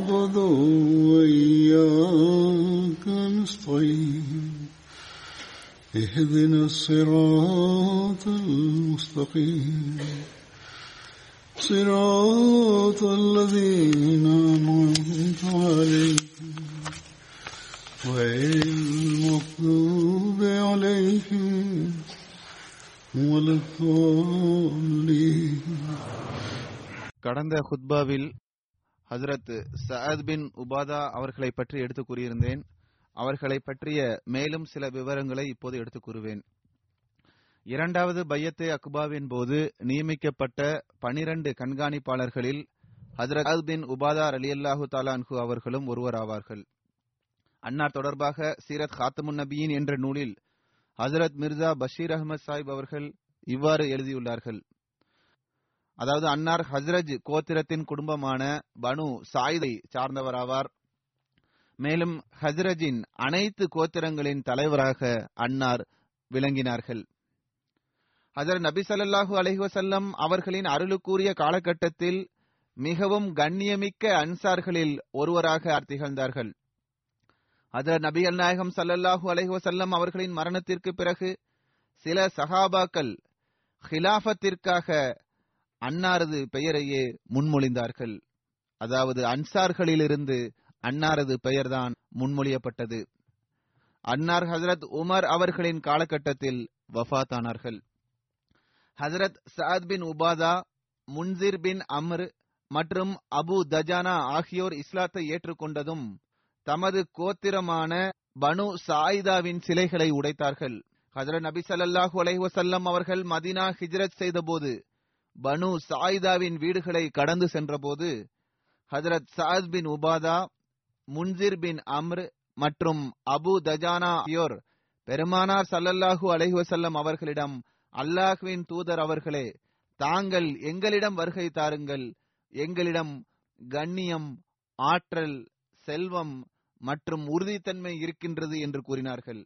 نعبد وإياك نستعين اهدنا الصراط المستقيم صراط الذين أنعمت عليهم غير المغضوب عليهم ولا الضالين கடந்த ஹுத்பாவில் ஹசரத் சஅத் பின் உபாதா அவர்களை பற்றி எடுத்து கூறியிருந்தேன். அவர்களை பற்றிய மேலும் சில விவரங்களை இப்போது எடுத்துக் கூறுவேன். இரண்டாவது பையத்தே அக்பாவின் போது நியமிக்கப்பட்ட பனிரண்டு கண்காணிப்பாளர்களில் ஹசரத் பின் உபாதா அலியல்லாஹு தாலான்ஹு அவர்களும் ஒருவராவார்கள் அன்னார் தொடர்பாக சீரத் ஹாத்தமுன் நபியின் என்ற நூலில் ஹசரத் மிர்சா பஷீர் அகமது சாஹிப் அவர்கள் இவ்வாறு எழுதியுள்ளார்கள். அதாவது அன்னார் ஹஸ்ரஜ் கோத்திரத்தின் குடும்பமான பனு சாயிதை சார்ந்தவராவார். மேலும் ஹஸ்ரஜின் அனைத்து கோத்திரங்களின் தலைவராக அன்னார் விளங்கினார்கள். ஹசர் நபி சல்லாஹூ அலைஹி அவர்களின் அருளுக்குரிய காலகட்டத்தில் மிகவும் கண்ணியமிக்க அன்சார்களில் ஒருவராக திகழ்ந்தார்கள். ஹசர் நபி நாயகம் சல்லல்லாஹு அலைஹி அவர்களின் மரணத்திற்கு பிறகு சில சஹாபாக்கள் ஹிலாஃபத்திற்காக அன்னாரது பெயரையே முன்மொழிந்தார்கள். அதாவது அன்சார்களிலிருந்து அன்னாரது பெயர்தான் முன்மொழியப்பட்டது. அன்னார் ஹசரத் உமர் அவர்களின் காலகட்டத்தில் வஃபாத்தானார்கள் ஹசரத் சாத் பின் உபாதா முன்சிர் பின் அம்ர் மற்றும் அபு தஜானா ஆகியோர் இஸ்லாத்தை ஏற்றுக்கொண்டதும் தமது கோத்திரமான பனு சாயிதாவின் சிலைகளை உடைத்தார்கள். ஹசரத் நபி சல்லாஹூ அலைஹி அவர்கள் மதீனா ஹிஜ்ரத் செய்தபோது பனு சாயிதாவின் வீடுகளை கடந்து சென்றபோது ஹஜரத் சாத் பின் உபாதா முன்சிர் பின் அம்ர் மற்றும் அபு தஜானா ஆகியோர் பெருமானார் சல்லல்லாஹு அலைஹுவசல்லம் அவர்களிடம் அல்லாஹ்வின் தூதர் அவர்களே தாங்கள் எங்களிடம் வருகை தாருங்கள். எங்களிடம் கண்ணியம் ஆற்றல் செல்வம் மற்றும் உறுதித்தன்மை இருக்கின்றது என்று கூறினார்கள்.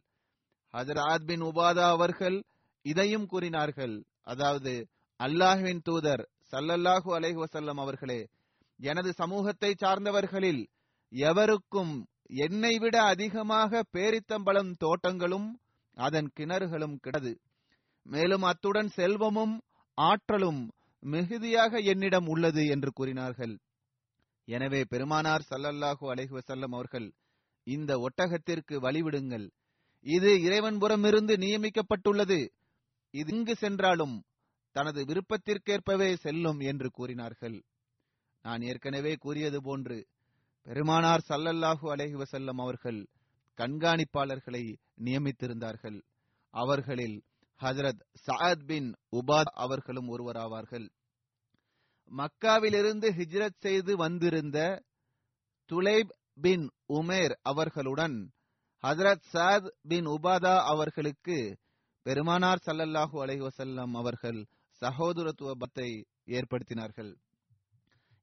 ஹசராத் பின் உபாதா அவர்கள் இதையும் கூறினார்கள். அதாவது அல்லாஹுவின் தூதர் சல்லல்லாஹு அலைஹு வசல்லம் அவர்களே எனது சமூகத்தை சார்ந்தவர்களில் எவருக்கும் என்னை விட அதிகமாக பேரித்தம்பளம் தோட்டங்களும் அதன் கிணறுகளும் கிடது. மேலும் அத்துடன் செல்வமும் ஆற்றலும் மிகுதியாக என்னிடம் உள்ளது என்று கூறினார்கள். எனவே பெருமானார் சல்லல்லாஹு அலைஹி வசல்லம் அவர்கள் இந்த ஒட்டகத்திற்கு வழிவிடுங்கள். இது இறைவன்புறமிருந்து நியமிக்கப்பட்டுள்ளது. இது இங்கு சென்றாலும் தனது விருப்பத்திற்கேற்பவே செல்லும் என்று கூறினார்கள். நான் ஏற்கனவே கூறியது போன்று பெருமானார் சல்லல்லாஹு அலைஹி வசல்லம் அவர்கள் கண்காணிப்பாளர்களை நியமித்திருந்தார்கள். அவர்களில் ஹஜரத் சஅத் பின் உபாத் அவர்களும் ஒருவராவார்கள். மக்காவிலிருந்து ஹிஜ்ரத் செய்து வந்திருந்த துலைப் பின் உமேர் அவர்களுடன் ஹசரத் சாத் பின் உபாதா அவர்களுக்கு பெருமானார் சல்லல்லாஹு அலைஹி வசல்லம் அவர்கள் சகோதரத்துவ பத்தை ஏற்படுத்தினார்கள்.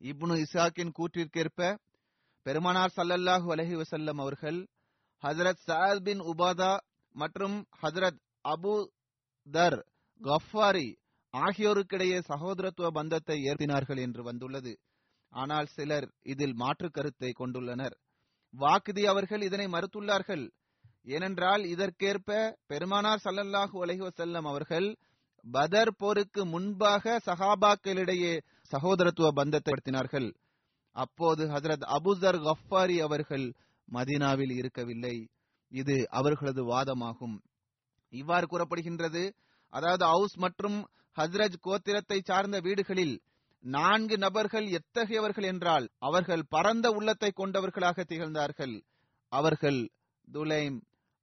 இப்னு இசாக்கின் கூற்றிற்கேற்ப பெருமானார் சல்லல்லாஹு அலஹி வசல்லம் அவர்கள் ஹசரத் சாத் பின் உபாதா மற்றும் ஹசரத் அபு தர் கஃபாரி ஆகியோருக்கிடையே சகோதரத்துவ பந்தத்தை ஏற்பினார்கள் என்று வந்துள்ளது. ஆனால் சிலர் இதில் மாற்று கருத்தை கொண்டுள்ளனர். வாக்குதி அவர்கள் இதனை மறுத்துள்ளார்கள். ஏனென்றால் இதற்கேற்ப பெருமானார் சல்லல்லாஹு அலஹி வசல்லம் அவர்கள் பதர் போருக்கு முன்பாக சஹாபாக்களிடையே சகோதரத்துவ பந்தத்தை படுத்தினார்கள் அப்போது ஹசரத் அபுசர் கஃபாரி அவர்கள் மதீனாவில் இருக்கவில்லை. இது அவர்களது வாதமாகும். இவ்வாறு கூறப்படுகின்றது. அதாவது ஹவுஸ் மற்றும் ஹஸ்ரஜ் கோத்திரத்தை சார்ந்த வீடுகளில் நான்கு நபர்கள் எத்தகையவர்கள் என்றால் அவர்கள் பரந்த உள்ளத்தை கொண்டவர்களாக திகழ்ந்தார்கள். அவர்கள் துலைம்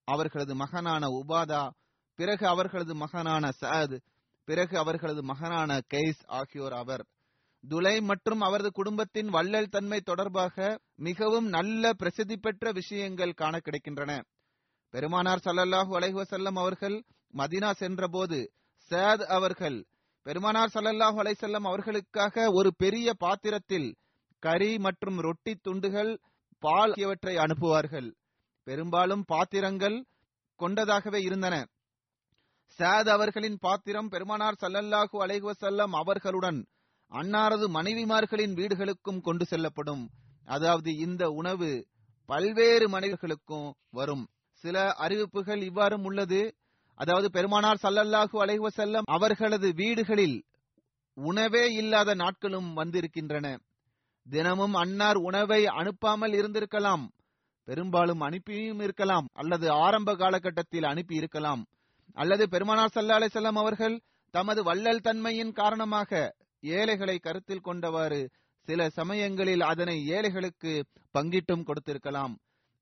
அவர்களது மகனான உபாதா பிறகு அவர்களது மகனான சஅத் பிறகு அவர்களது மகனான கெய்ஸ் ஆகியோர் அவர். துலை மற்றும் அவரது குடும்பத்தின் வள்ளல் தன்மை தொடர்பாக மிகவும் நல்ல பிரசித்தி பெற்ற விஷயங்கள் காண கிடைக்கின்றன. பெருமானார் சல்லல்லாஹு அலைஹுவசல்லம் அவர்கள் மதினா சென்றபோது சேத் அவர்கள் பெருமானார் சல்லல்லாஹு அலைசல்லம் அவர்களுக்காக ஒரு பெரிய பாத்திரத்தில் கறி மற்றும் ரொட்டி துண்டுகள் பால் ஆகியவற்றை அனுப்புவார்கள். பெரும்பாலும் பாத்திரங்கள் கொண்டதாகவே இருந்தன. சாத் அவர்களின் பாத்திரம் பெருமானார் சல்லல்லாஹு அலைஹுவசல்லம் அவர்களுடன் அன்னாரது மனைவிமார்களின் வீடுகளுக்கும் கொண்டு செல்லப்படும். அதாவது இந்த உணவு பல்வேறு மனைவிகளுக்கும் வரும். சில அறிவிப்புகள் இவ்வாறும் உள்ளது. அதாவது பெருமானார் சல்லல்லாஹு அலைஹுவசல்லம் அவர்களது வீடுகளில் உணவே இல்லாத நாட்களும் வந்திருக்கின்றன. தினமும் அன்னார் உணவை அனுப்பாமல் இருந்திருக்கலாம். பெரும்பாலும் அனுப்பியும் இருக்கலாம். அல்லது ஆரம்ப காலகட்டத்தில் அனுப்பி இருக்கலாம் அல்லது பெருமானார் சல்லா அலிசல்லாம் அவர்கள் தமது வள்ளல் தன்மையின் காரணமாக ஏழைகளை கருத்தில் கொண்டவாறு சில சமயங்களில் அதனை ஏழைகளுக்கு பங்கிட்டும் கொடுத்திருக்கலாம்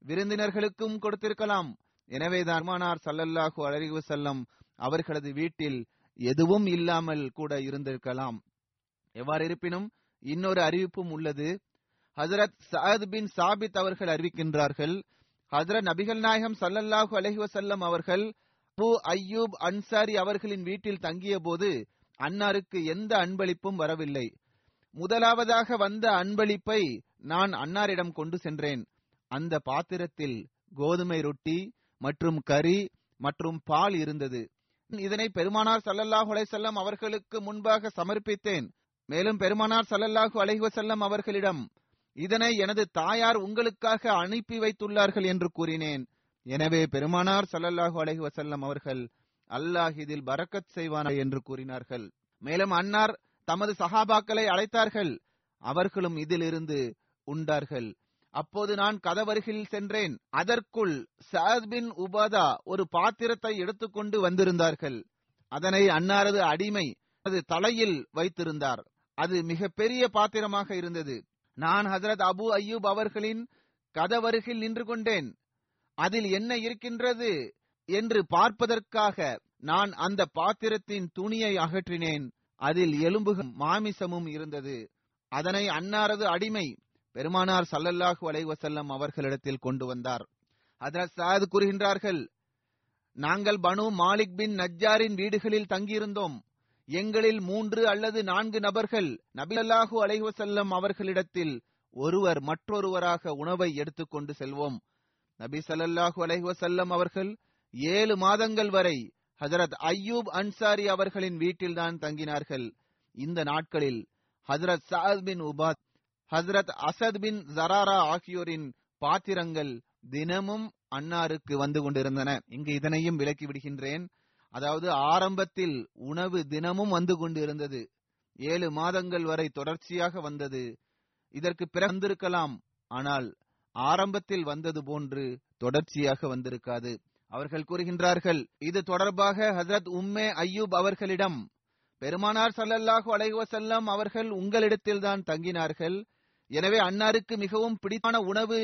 விருந்தினர்களுக்கும் கொடுத்திருக்கலாம். எனவே தர்மானார் சல்லல்லாஹு அலைஹி செல்லம் அவர்களது வீட்டில் எதுவும் இல்லாமல் கூட இருந்திருக்கலாம். எவ்வாறு இருப்பினும் இன்னொரு அறிவிப்பும் உள்ளது. ஹசரத் சஹத் பின் சாபித் அவர்கள் அறிவிக்கின்றார்கள் ஹசரத் நபிகள் நாயகம் சல்லல்லாஹு அலஹி வசல்லம் அவர்கள் அபு அய்யூப் அன்சாரி அவர்களின் வீட்டில் தங்கிய போது அன்னாருக்கு எந்த அன்பளிப்பும் வரவில்லை. முதலாவதாக வந்த அன்பளிப்பை நான் அன்னாரிடம் கொண்டு சென்றேன். அந்த பாத்திரத்தில் கோதுமை ரொட்டி மற்றும் கறி மற்றும் பால் இருந்தது. இதனை பெருமானார் சல்லல்லாஹு அலைசல்லம் அவர்களுக்கு முன்பாக சமர்ப்பித்தேன். மேலும் பெருமானார் சல்லல்லாஹு அலைஹி அவர்களிடம் இதனை எனது தாயார் உங்களுக்காக அனுப்பி வைத்துள்ளார்கள் என்று கூறினேன். எனவே பெருமானார் சல்லல்லாஹு அலஹி வசல்லம் அவர்கள் அல்லாஹ் இதில் பரக்கத் செய்வான? என்று கூறினார்கள். மேலும் அன்னார் தமது சஹாபாக்களை அழைத்தார்கள். அவர்களும் இதிலிருந்து உண்டார்கள். அப்போது நான் கதவருகில் சென்றேன். அதற்குள் சாத் பின் உபாதா ஒரு பாத்திரத்தை எடுத்துக்கொண்டு வந்திருந்தார்கள். அதனை அன்னாரது அடிமை அது தலையில் வைத்திருந்தார். அது மிக பெரிய பாத்திரமாக இருந்தது. நான் ஹசரத் அபு அய்யூப் அவர்களின் கதவருகில் நின்று கொண்டேன். அதில் என்ன இருக்கின்றது என்று பார்ப்பதற்காக நான் அந்த பாத்திரத்தின் துணியை அகற்றினேன். அதில் எலும்புகும் மாமிசமும் இருந்தது. அதனை அன்னாரது அடிமை பெருமானார் சல்லல்லாஹு அலைவசல்லம் அவர்களிடத்தில் கொண்டு வந்தார். ஹஜரத் சாத் கூறுகின்றார்கள் நாங்கள் பனு மாலிக் பின் நஜ்ஜாரின் வீடுகளில் தங்கியிருந்தோம். எங்களில் மூன்று அல்லது நான்கு நபர்கள் நபிலல்லாஹு அலைவசல்லம் அவர்களிடத்தில் ஒருவர் மற்றொருவராக உணவை எடுத்துக்கொண்டு செல்வோம். நபி ஸல்லல்லாஹு அலைஹி அவர்கள் ஏழு மாதங்கள் வரை ஹசரத் அய்யூப் அன்சாரி அவர்களின் வீட்டில்தான் தங்கினார்கள். இந்த நாட்களில் ஹசரத் சஅத் பின் உபாத் ஹசரத் அசத் பின் ஜராரா ஆகியோரின் பாத்திரங்கள் தினமும் அன்னாருக்கு வந்து கொண்டிருந்தன. இங்கு இதனையும் விலக்கி விடுகின்றேன். அதாவது ஆரம்பத்தில் உணவு தினமும் வந்து கொண்டிருந்தது. ஏழு மாதங்கள் வரை தொடர்ச்சியாக வந்தது. இதற்கு பிறந்திருக்கலாம் ஆனால் ஆரம்பத்தில் வந்தது போன்று தொடர்ச்சியாக வந்திருக்காது. அவர்கள் கூறுகின்றார்கள் இது தொடர்பாக ஹசரத் உம்மே அய்யூப் அவர்களிடம் பெருமானார் சல்லல்லாஹு அலைவசல்லம் அவர்கள் உங்களிடத்தில்தான் தங்கினார்கள். எனவே அன்னாருக்கு மிகவும் பிடித்தான உணவு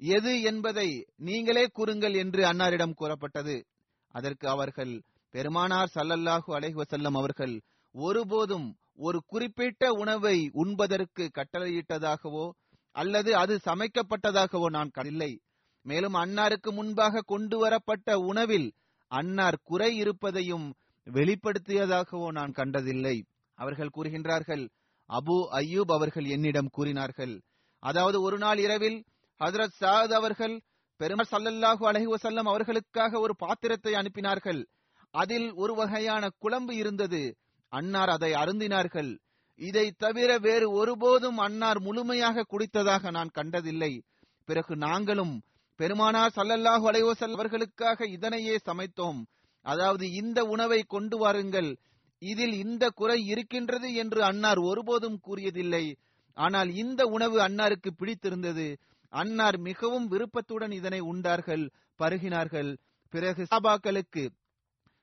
எது என்பதை நீங்களே கூறுங்கள் என்று அன்னாரிடம் கூறப்பட்டது. அதற்கு அவர்கள் பெருமானார் சல்லல்லாஹு அலைஹி அவர்கள் ஒருபோதும் ஒரு குறிப்பிட்ட உணவை உண்பதற்கு கட்டளையிட்டதாகவோ அல்லது அது சமைக்கப்பட்டதாகவோ நான் கண்டில்லை. மேலும் அன்னாருக்கு முன்பாக கொண்டு வரப்பட்ட உணவில் அன்னார் குறை இருப்பதையும் வெளிப்படுத்தியதாகவோ நான் கண்டதில்லை. அவர்கள் கூறுகின்றார்கள் அபு ஐயூப் அவர்கள் என்னிடம் கூறினார்கள். அதாவது ஒரு நாள் இரவில் ஹஜரத் சாத் அவர்கள் பெருமர் சல்லல்லாஹு அலஹி வசல்லம் அவர்களுக்காக ஒரு பாத்திரத்தை அனுப்பினார்கள். அதில் ஒரு வகையான குழம்பு இருந்தது. அன்னார் அதை அருந்தினார்கள். இதை தவிர வேறு ஒருபோதும் அன்னார் முழுமையாக குடித்ததாக நான் கண்டதில்லை. பிறகு நாங்களும் பெருமானார் சல்லல்லாஹு அலைவசல் அவர்களுக்காக இதனையே சமைத்தோம். அதாவது இந்த உணவை கொண்டு வாருங்கள். இதில் இந்த குறை இருக்கின்றது என்று அன்னார் ஒருபோதும் கூறியதில்லை. ஆனால் இந்த உணவு அன்னாருக்கு பிடித்திருந்தது. அன்னார் மிகவும் விருப்பத்துடன் இதனை உண்டார்கள் பருகினார்கள். பிறகு சாபாக்களுக்கு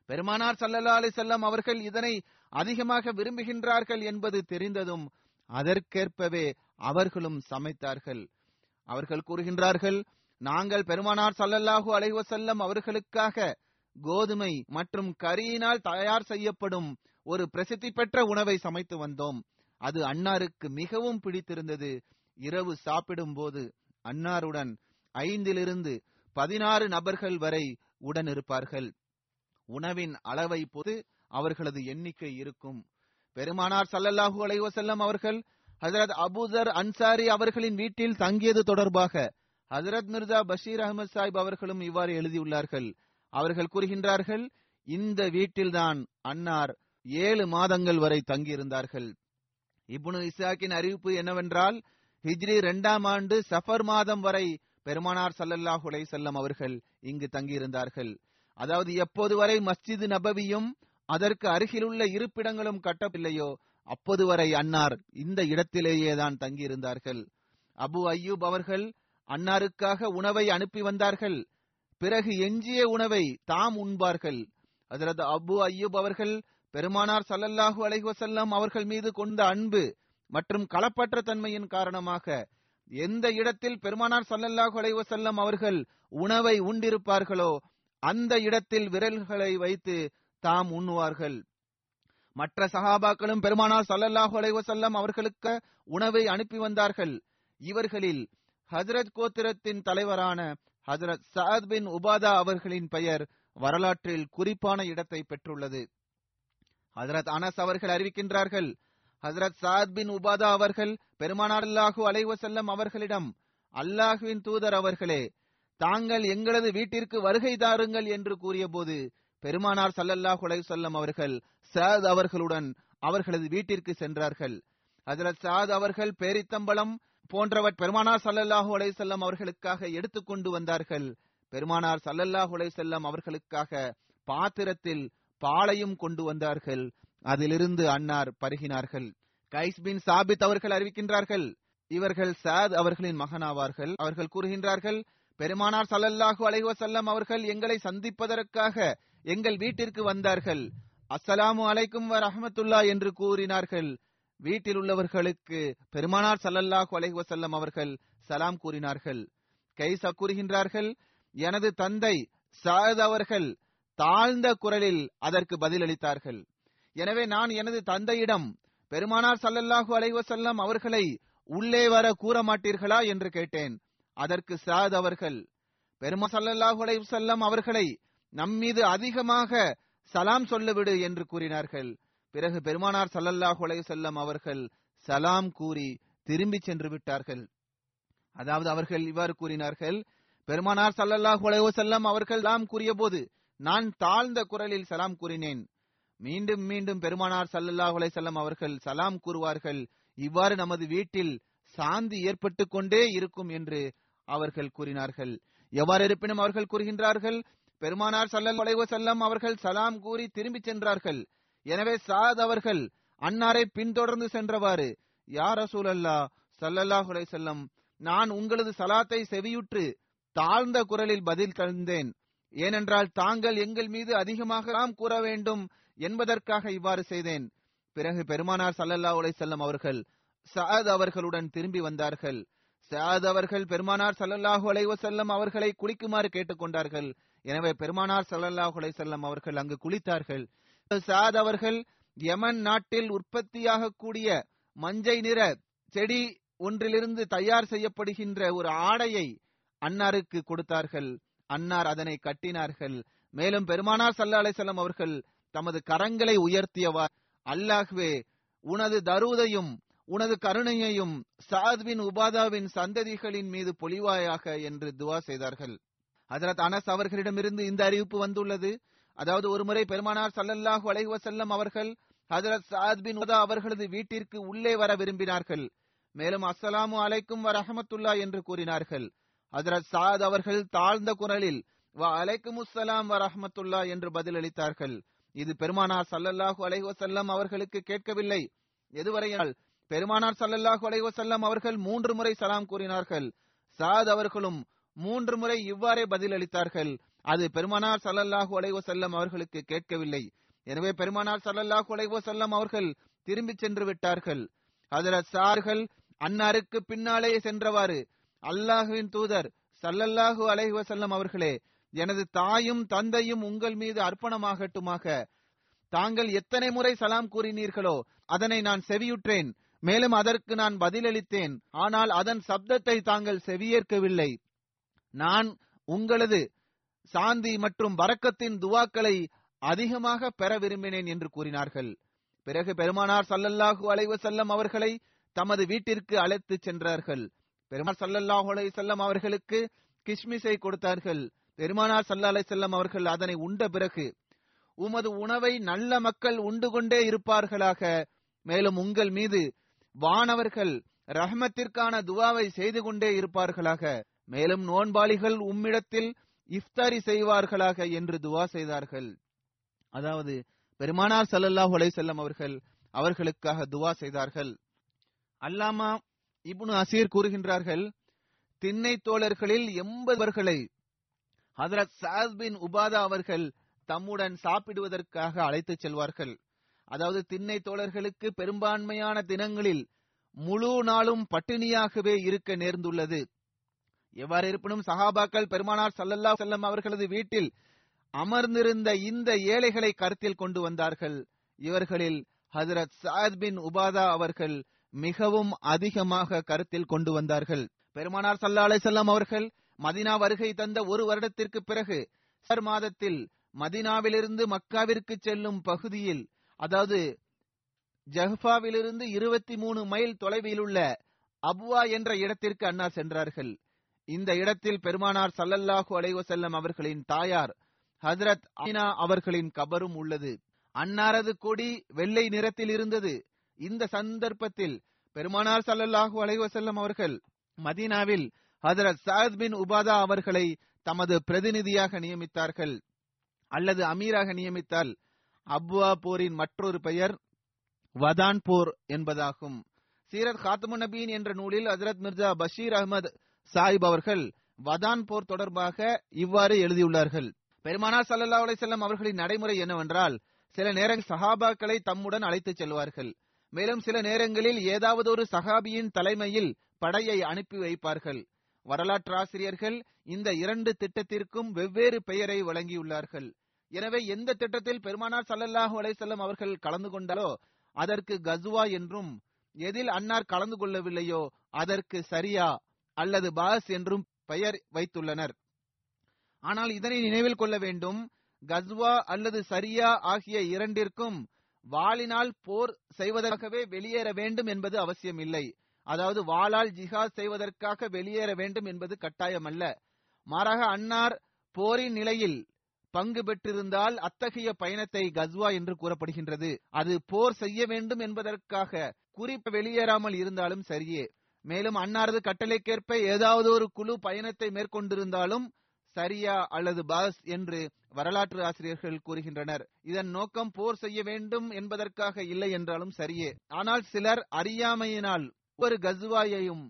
பெருமானார் சல்லல்லா அலி செல்லம் அவர்கள் இதனை அதிகமாக விரும்புகின்றார்கள் என்பது தெரிந்ததும் அதற்கேற்பவே அவர்களும் சமைத்தார்கள். அவர்கள் கூறுகின்றார்கள் நாங்கள் பெருமானார் சல்லல்லாஹு அலைவசல்லம் அவர்களுக்காக கோதுமை மற்றும் கரியினால் தயார் செய்யப்படும் ஒரு பிரசித்தி பெற்ற உணவை சமைத்து வந்தோம். அது அன்னாருக்கு மிகவும் பிடித்திருந்தது. இரவு சாப்பிடும் போது அன்னாருடன் ஐந்திலிருந்து பதினாறு நபர்கள் வரை உடன் இருப்பார்கள். உணவின் அளவை பொது அவர்களது எண்ணிக்கை இருக்கும். பெருமானார் சல்லல்லாஹூ அலைவசல்லம் அவர்கள் ஹசரத் அபுசர் அன்சாரி அவர்களின் வீட்டில் தங்கியது தொடர்பாக ஹசரத் மிர்சா பஷீர் அகமது சாஹிப் அவர்களும் இவ்வாறு எழுதியுள்ளார்கள். அவர்கள் கூறுகின்றார்கள் இந்த வீட்டில்தான் அன்னார் ஏழு மாதங்கள் வரை தங்கியிருந்தார்கள். இப்னு இசாக்கின் அறிவிப்பு என்னவென்றால் ஹிஜ்ரி இரண்டாம் ஆண்டு சஃபர் மாதம் வரை பெருமானார் சல்லல்லாஹு செல்லம் அவர்கள் இங்கு தங்கியிருந்தார்கள். அதாவது எப்போது வரை மஸ்ஜித் நபவியும் அதற்கு அருகிலுள்ள இருப்பிடங்களும் கட்டவில்லையோ? அப்போது வரை அன்னார் இந்த இடத்திலேயே தான் தங்கியிருந்தார்கள். அபு அய்யூப் அவர்கள் அன்னாருக்காக உணவை அனுப்பி வந்தார்கள். பிறகு எஞ்சிய உணவை தாம் உண்பார்கள். அதரது அபு அய்யூப் அவர்கள் பெருமானார் சல்லல்லாஹு அலைஹி அவர்கள் மீது கொண்ட அன்பு மற்றும் களப்பற்ற தன்மையின் காரணமாக எந்த இடத்தில் பெருமானார் சல்லல்லாஹு அலைவசல்லம் அவர்கள் உணவை உண்டிருப்பார்களோ அந்த இடத்தில் விரல்களை வைத்து தாம் உண்ணுவார்கள். மற்ற சஹாபாக்களும் பெருமானார் சல்லல்லாஹு அலைவசல்லம் அவர்களுக்கு உணவை அனுப்பி வந்தார்கள். இவர்களில் ஹசரத் கோத்திரத்தின் தலைவரான ஹசரத் சஅத் பின் உபாதா அவர்களின் பெயர் வரலாற்றில் குறிப்பான இடத்தை பெற்றுள்ளது. ஹசரத் அனஸ் அவர்கள் அறிவிக்கின்றார்கள் ஹசரத் சாத் பின் உபாதா அவர்கள் பெருமானார் அல்லாஹு அலைஹி அவர்களிடம் அல்லாஹுவின் தூதர் அவர்களே தாங்கள் எங்களது வீட்டிற்கு வருகை தாருங்கள் என்று கூறியபோது பெருமானார் சல்லல்லாஹ் அலைஹி வஸல்லம் அவர்கள் சாத் அவர்களுடன் அவர்களது வீட்டிற்கு சென்றார்கள். அதில் சாத் அவர்கள் பேரித்தம்பளம் போன்றவர் பெருமானார் சல்லல்லாஹு அலைஹி செல்லம் அவர்களுக்காக எடுத்துக்கொண்டு வந்தார்கள். பெருமானார் சல்லல்லாஹு அலைஹி அவர்களுக்காக பாத்திரத்தில் பாலையும் கொண்டு வந்தார்கள். அதிலிருந்து அன்னார் பருகினார்கள். கைஸ் பின் சாபித் அவர்கள் அறிவிக்கின்றார்கள். இவர்கள் சாத் அவர்களின் மகனாவார்கள். அவர்கள் கூறுகின்றார்கள் பெருமானார் சல்லல்லாஹு அலைஹி அவர்கள் எங்களை சந்திப்பதற்காக எங்கள் வீட்டிற்கு வந்தார்கள். அஸ்ஸலாமு அலைக்கும் வ ரஹமத்துல்லா என்று கூறினார்கள். வீட்டில் உள்ளவர்களுக்கு பெருமானார் சல்லல்லாஹு அலைஹி வஸல்லம் அவர்கள் சலாம் கூறினார்கள். கைசா கூறுகின்றார்கள் எனது தந்தை சாத் அவர்கள் தாழ்ந்த குரலில் அதற்கு பதிலளித்தார்கள். எனவே நான் எனது தந்தையிடம் பெருமானார் சல்லல்லாஹு அலைவசல்லம் அவர்களை உள்ளே வர கூற மாட்டீர்களா என்று கேட்டேன். அதற்கு சாத் அவர்கள் பெருமா சல்லல்லாஹு அலைவசல்லம் அவர்களை நம்மீது அதிகமாக சலாம் சொல்லவிடு என்று கூறினார்கள். பிறகு பெருமானார் சல்லல்லாஹ் செல்லம் அவர்கள் சலாம் கூறி திரும்பி சென்று விட்டார்கள். அதாவது அவர்கள் இவ்வாறு கூறினார்கள் பெருமானார் சல்லல்லாஹ் செல்லம் வஸல்லம் அவர்கள் சலாம் கூறியபோது நான் தாழ்ந்த குரலில் சலாம் கூறினேன். மீண்டும் மீண்டும் பெருமானார் சல்லல்லாஹ் செல்லம் அவர்கள் சலாம் கூறுவார்கள். இவ்வாறு நமது வீட்டில் சாந்தி ஏற்பட்டு கொண்டே இருக்கும் என்று அவர்கள் கூறினார்கள். எவ்வாறு இருப்பினும் அவர்கள் கூறுகின்றார்கள் பெருமானார் சல்லல் வளைவு செல்லம் அவர்கள் சலாம் கூறி திரும்பி சென்றார்கள். எனவே சாத் அவர்கள் அன்னாரை பின்தொடர்ந்து சென்றவாறு யார் ரசூலல்லா சல்லல்லாஹு செல்லம் நான் உங்களது சலாத்தை செவியுற்று தாழ்ந்த குரலில் பதில் தந்தேன். ஏனென்றால் தாங்கள் எங்கள் மீது அதிகமாக நாம் கூற வேண்டும் என்பதற்காக இவ்வாறு செய்தேன். பிறகு பெருமானார் சல்லல்லா செல்லம் அவர்கள் சஅத் அவர்களுடன் திரும்பி வந்தார்கள். சஅத் அவர்கள் பெருமானார் சல்லல்லாஹு அலைஹி அவர்களை குளிக்குமாறு கேட்டுக்கொண்டார்கள் எனவே பெருமானார் சல்லல்லாஹுலை செல்லம் அவர்கள் அங்கு குளித்தார்கள். சாத் அவர்கள் யமன் நாட்டில் உற்பத்தியாக கூடிய மஞ்சை நிற செடி ஒன்றிலிருந்து தயார் செய்யப்படுகின்ற ஒரு ஆடையை அன்னாருக்கு கொடுத்தார்கள். அன்னார் அதனை கட்டினார்கள். மேலும் பெருமானார் சல்லா அலிசல்லாம் அவர்கள் தமது கரங்களை உயர்த்தியவார். அல்லாஹ்வே உனது தருதையும் உனது கருணையையும் சாத்வின் உபாதாவின் சந்ததிகளின் மீது பொலிவாயாக என்று துவா செய்தார்கள். ஹசரத் அனஸ் அவர்களிடமிருந்து இந்த அறிவிப்பு வந்துள்ளது. அதாவது ஒருமுறை பெருமானார் சல்லல்லாஹு அலைஹி செல்லம் அவர்கள் ஹசரத் சாத் பின் உதா அவர்களது வீட்டிற்கு உள்ளே வர விரும்பினார்கள். மேலும் அஸ்ஸலாமு அலைக்கும் வ ரஹமத்துல்லா என்று கூறினார்கள். ஹசரத் சாத் அவர்கள் தாழ்ந்த குரலில் வ அலைக்கும் அஸ்ஸலாம் வ ரஹமத்துல்லா என்று பதிலளித்தார்கள். இது பெருமானார் சல்லல்லாஹு அலைஹி வஸல்லம் அவர்களுக்கு கேட்கவில்லை. எதுவரையால் பெருமானார் சல்லல்லாஹு அலைஹி வஸல்லம் அவர்கள் மூன்று முறை சலாம் கூறினார்கள். சாத் அவர்களும் மூன்று முறை இவ்வாறே பதிலளித்தார்கள். அது பெருமானார் சல்லல்லாஹு அலைவோ செல்லம் அவர்களுக்கு கேட்கவில்லை. எனவே பெருமானார் சல்லல்லாஹு அலைவோ செல்லம் அவர்கள் திரும்பி சென்று விட்டார்கள். அதில் சார்கள் அன்னாருக்கு பின்னாலேயே சென்றவாறு அல்லாஹுவின் தூதர் சல்லல்லாஹு அலைஹி செல்லம் அவர்களே எனது தாயும் தந்தையும் உங்கள் மீது அர்ப்பணமாகட்டுமாக தாங்கள் எத்தனை முறை சலாம் கூறினீர்களோ அதனை நான் செவியுற்றேன். மேலும் அதற்கு நான் பதிலளித்தேன். ஆனால் அதன் சப்தத்தை தாங்கள் செவியேற்கவில்லை. நான் உங்களது சாந்தி மற்றும் வரக்கத்தின் துவாக்களை அதிகமாக பெற விரும்பினேன் என்று கூறினார்கள். பிறகு பெருமானார் சல்லல்லாஹு அலைவு செல்லம் அவர்களை தமது வீட்டிற்கு அழைத்துச் சென்றார்கள். பெருமாள் சல்லல்லாஹு அலை செல்லம் அவர்களுக்கு கிஸ்மிஸை கொடுத்தார்கள். பெருமானார் சல்லா அலை செல்லம் அவர்கள் அதனை உண்ட பிறகு உமது உணவை நல்ல மக்கள் உண்டு கொண்டே இருப்பார்களாக. மேலும் உங்கள் மீது வானவர்கள் ரஹ்மத்திற்கான துவாவை செய்து கொண்டே இருப்பார்களாக. மேலும் நோன்பாளிகள் உம்மிடத்தில் இஃப்தாரி செய்வார்களாக என்று துவா செய்தார்கள். அதாவது பெருமானார் சல்லல்லாஹ் செல்லம் அவர்கள் அவர்களுக்காக துவா செய்தார்கள். அல்லாமா இப்னு அசீர் கூறுகின்றார்கள் திண்ணை தோழர்களில் எண்பவர்களை ஹதரத் சாத் பின் உபாதா அவர்கள் தம்முடன் சாப்பிடுவதற்காக அழைத்துச் செல்வார்கள். அதாவது திண்ணை தோழர்களுக்கு பெரும்பான்மையான தினங்களில் முழு நாளும் பட்டினியாகவே இருக்க நேர்ந்துள்ளது. எவ்வாறு இருப்பினும் சஹாபாக்கள் பெருமானார் சல்லல்லா செல்லம் அவர்களது வீட்டில் அமர்ந்திருந்த இந்த ஏழைகளை கருத்தில் கொண்டு வந்தார்கள். இவர்களில் ஹசரத் சாத் பின் உபாதா அவர்கள் மிகவும் அதிகமாக கருத்தில் கொண்டு வந்தார்கள். பெருமானார் சல்லா அலைசல்லாம் அவர்கள் மதினா வருகை தந்த ஒரு வருடத்திற்கு பிறகு சர் மாதத்தில் மதினாவிலிருந்து மக்காவிற்கு செல்லும் பகுதியில் அதாவது ஜஹ்பாவிலிருந்து இருபத்தி மூணு மைல் தொலைவில் உள்ள அபுவா என்ற இடத்திற்கு அன்னார் சென்றார்கள். இந்த இடத்தில் பெருமானார் சல்லல்லாஹு அலைவசல்லம் அவர்களின் தாயார் ஹசரத் ஆயினா அவர்களின் கபரும் உள்ளது. அன்னாரது கொடி வெள்ளை நிறத்தில் இருந்தது. இந்த சந்தர்ப்பத்தில் பெருமானார் சல்லல்லாஹு அலைவசல்லம் அவர்கள் மதீனாவில் ஹசரத் சாத் பின் உபாதா அவர்களை தமது பிரதிநிதியாக நியமித்தார்கள். அல்லது அமீராக நியமித்தால் அப்வா போரின் மற்றொரு பெயர் வதான் போர் என்பதாகும். சீரத் காத்தமு நபீன் என்ற நூலில் ஹஜரத் மிர்ஜா பஷீர் அகமது சாஹிப் அவர்கள் வதான் போர் தொடர்பாக இவ்வாறு எழுதியுள்ளார்கள். பெருமானார் சல்லல்லா அலிசல்லாம் அவர்களின் நடைமுறை என்னவென்றால் சில நேரங்கள் சஹாபாக்களை தம்முடன் அழைத்துச் செல்வார்கள். மேலும் சில நேரங்களில் ஏதாவது ஒரு சஹாபியின் தலைமையில் படையை அனுப்பி வைப்பார்கள். வரலாற்றாசிரியர்கள் இந்த இரண்டு திட்டத்திற்கும் வெவ்வேறு பெயரை வழங்கியுள்ளார்கள். எனவே எந்த திட்டத்தில் பெருமானார் சல்லல்லாஹு அலைசல்லம் அவர்கள் கலந்து கொண்டாலோ அதற்கு கசுவா என்றும் எதில் அன்னார் கலந்து கொள்ளவில்லையோ அதற்கு சரியா அல்லது பாஸ் என்றும் பெயர் வைத்துள்ளனர். ஆனால் இதனை நினைவில் கொள்ள வேண்டும். கஸ்வா அல்லது சரியா ஆகிய இரண்டிற்கும் வாளினால் போர் செய்வதற்காகவே வெளியேற வேண்டும் என்பது அவசியம் இல்லை அதாவது வாளால் ஜிஹாத் செய்வதற்காக வெளியேற வேண்டும் என்பது கட்டாயம் அல்ல மாறாக அன்னார் போரின் நிலையில் பங்கு பெற்றிருந்தால் அத்தகைய பயணத்தை கஸ்வா என்று கூறப்படுகின்றது. அது போர் செய்ய வேண்டும் என்பதற்காக குறிப்பு வெளியேறாமல் இருந்தாலும் சரியே. மேலும் அன்னாரது கட்டளைக்கேற்ப ஏதாவது ஒரு குழு பயணத்தை மேற்கொண்டிருந்தாலும் சரியா அல்லது பாஸ் என்று வரலாற்று ஆசிரியர்கள் கூறுகின்றனர். இதன் நோக்கம் போர் செய்ய வேண்டும் என்பதற்காக இல்லை என்றாலும் சரியே. ஆனால் சிலர் அறியாமையினால் ஒவ்வொரு கசுவாயையும்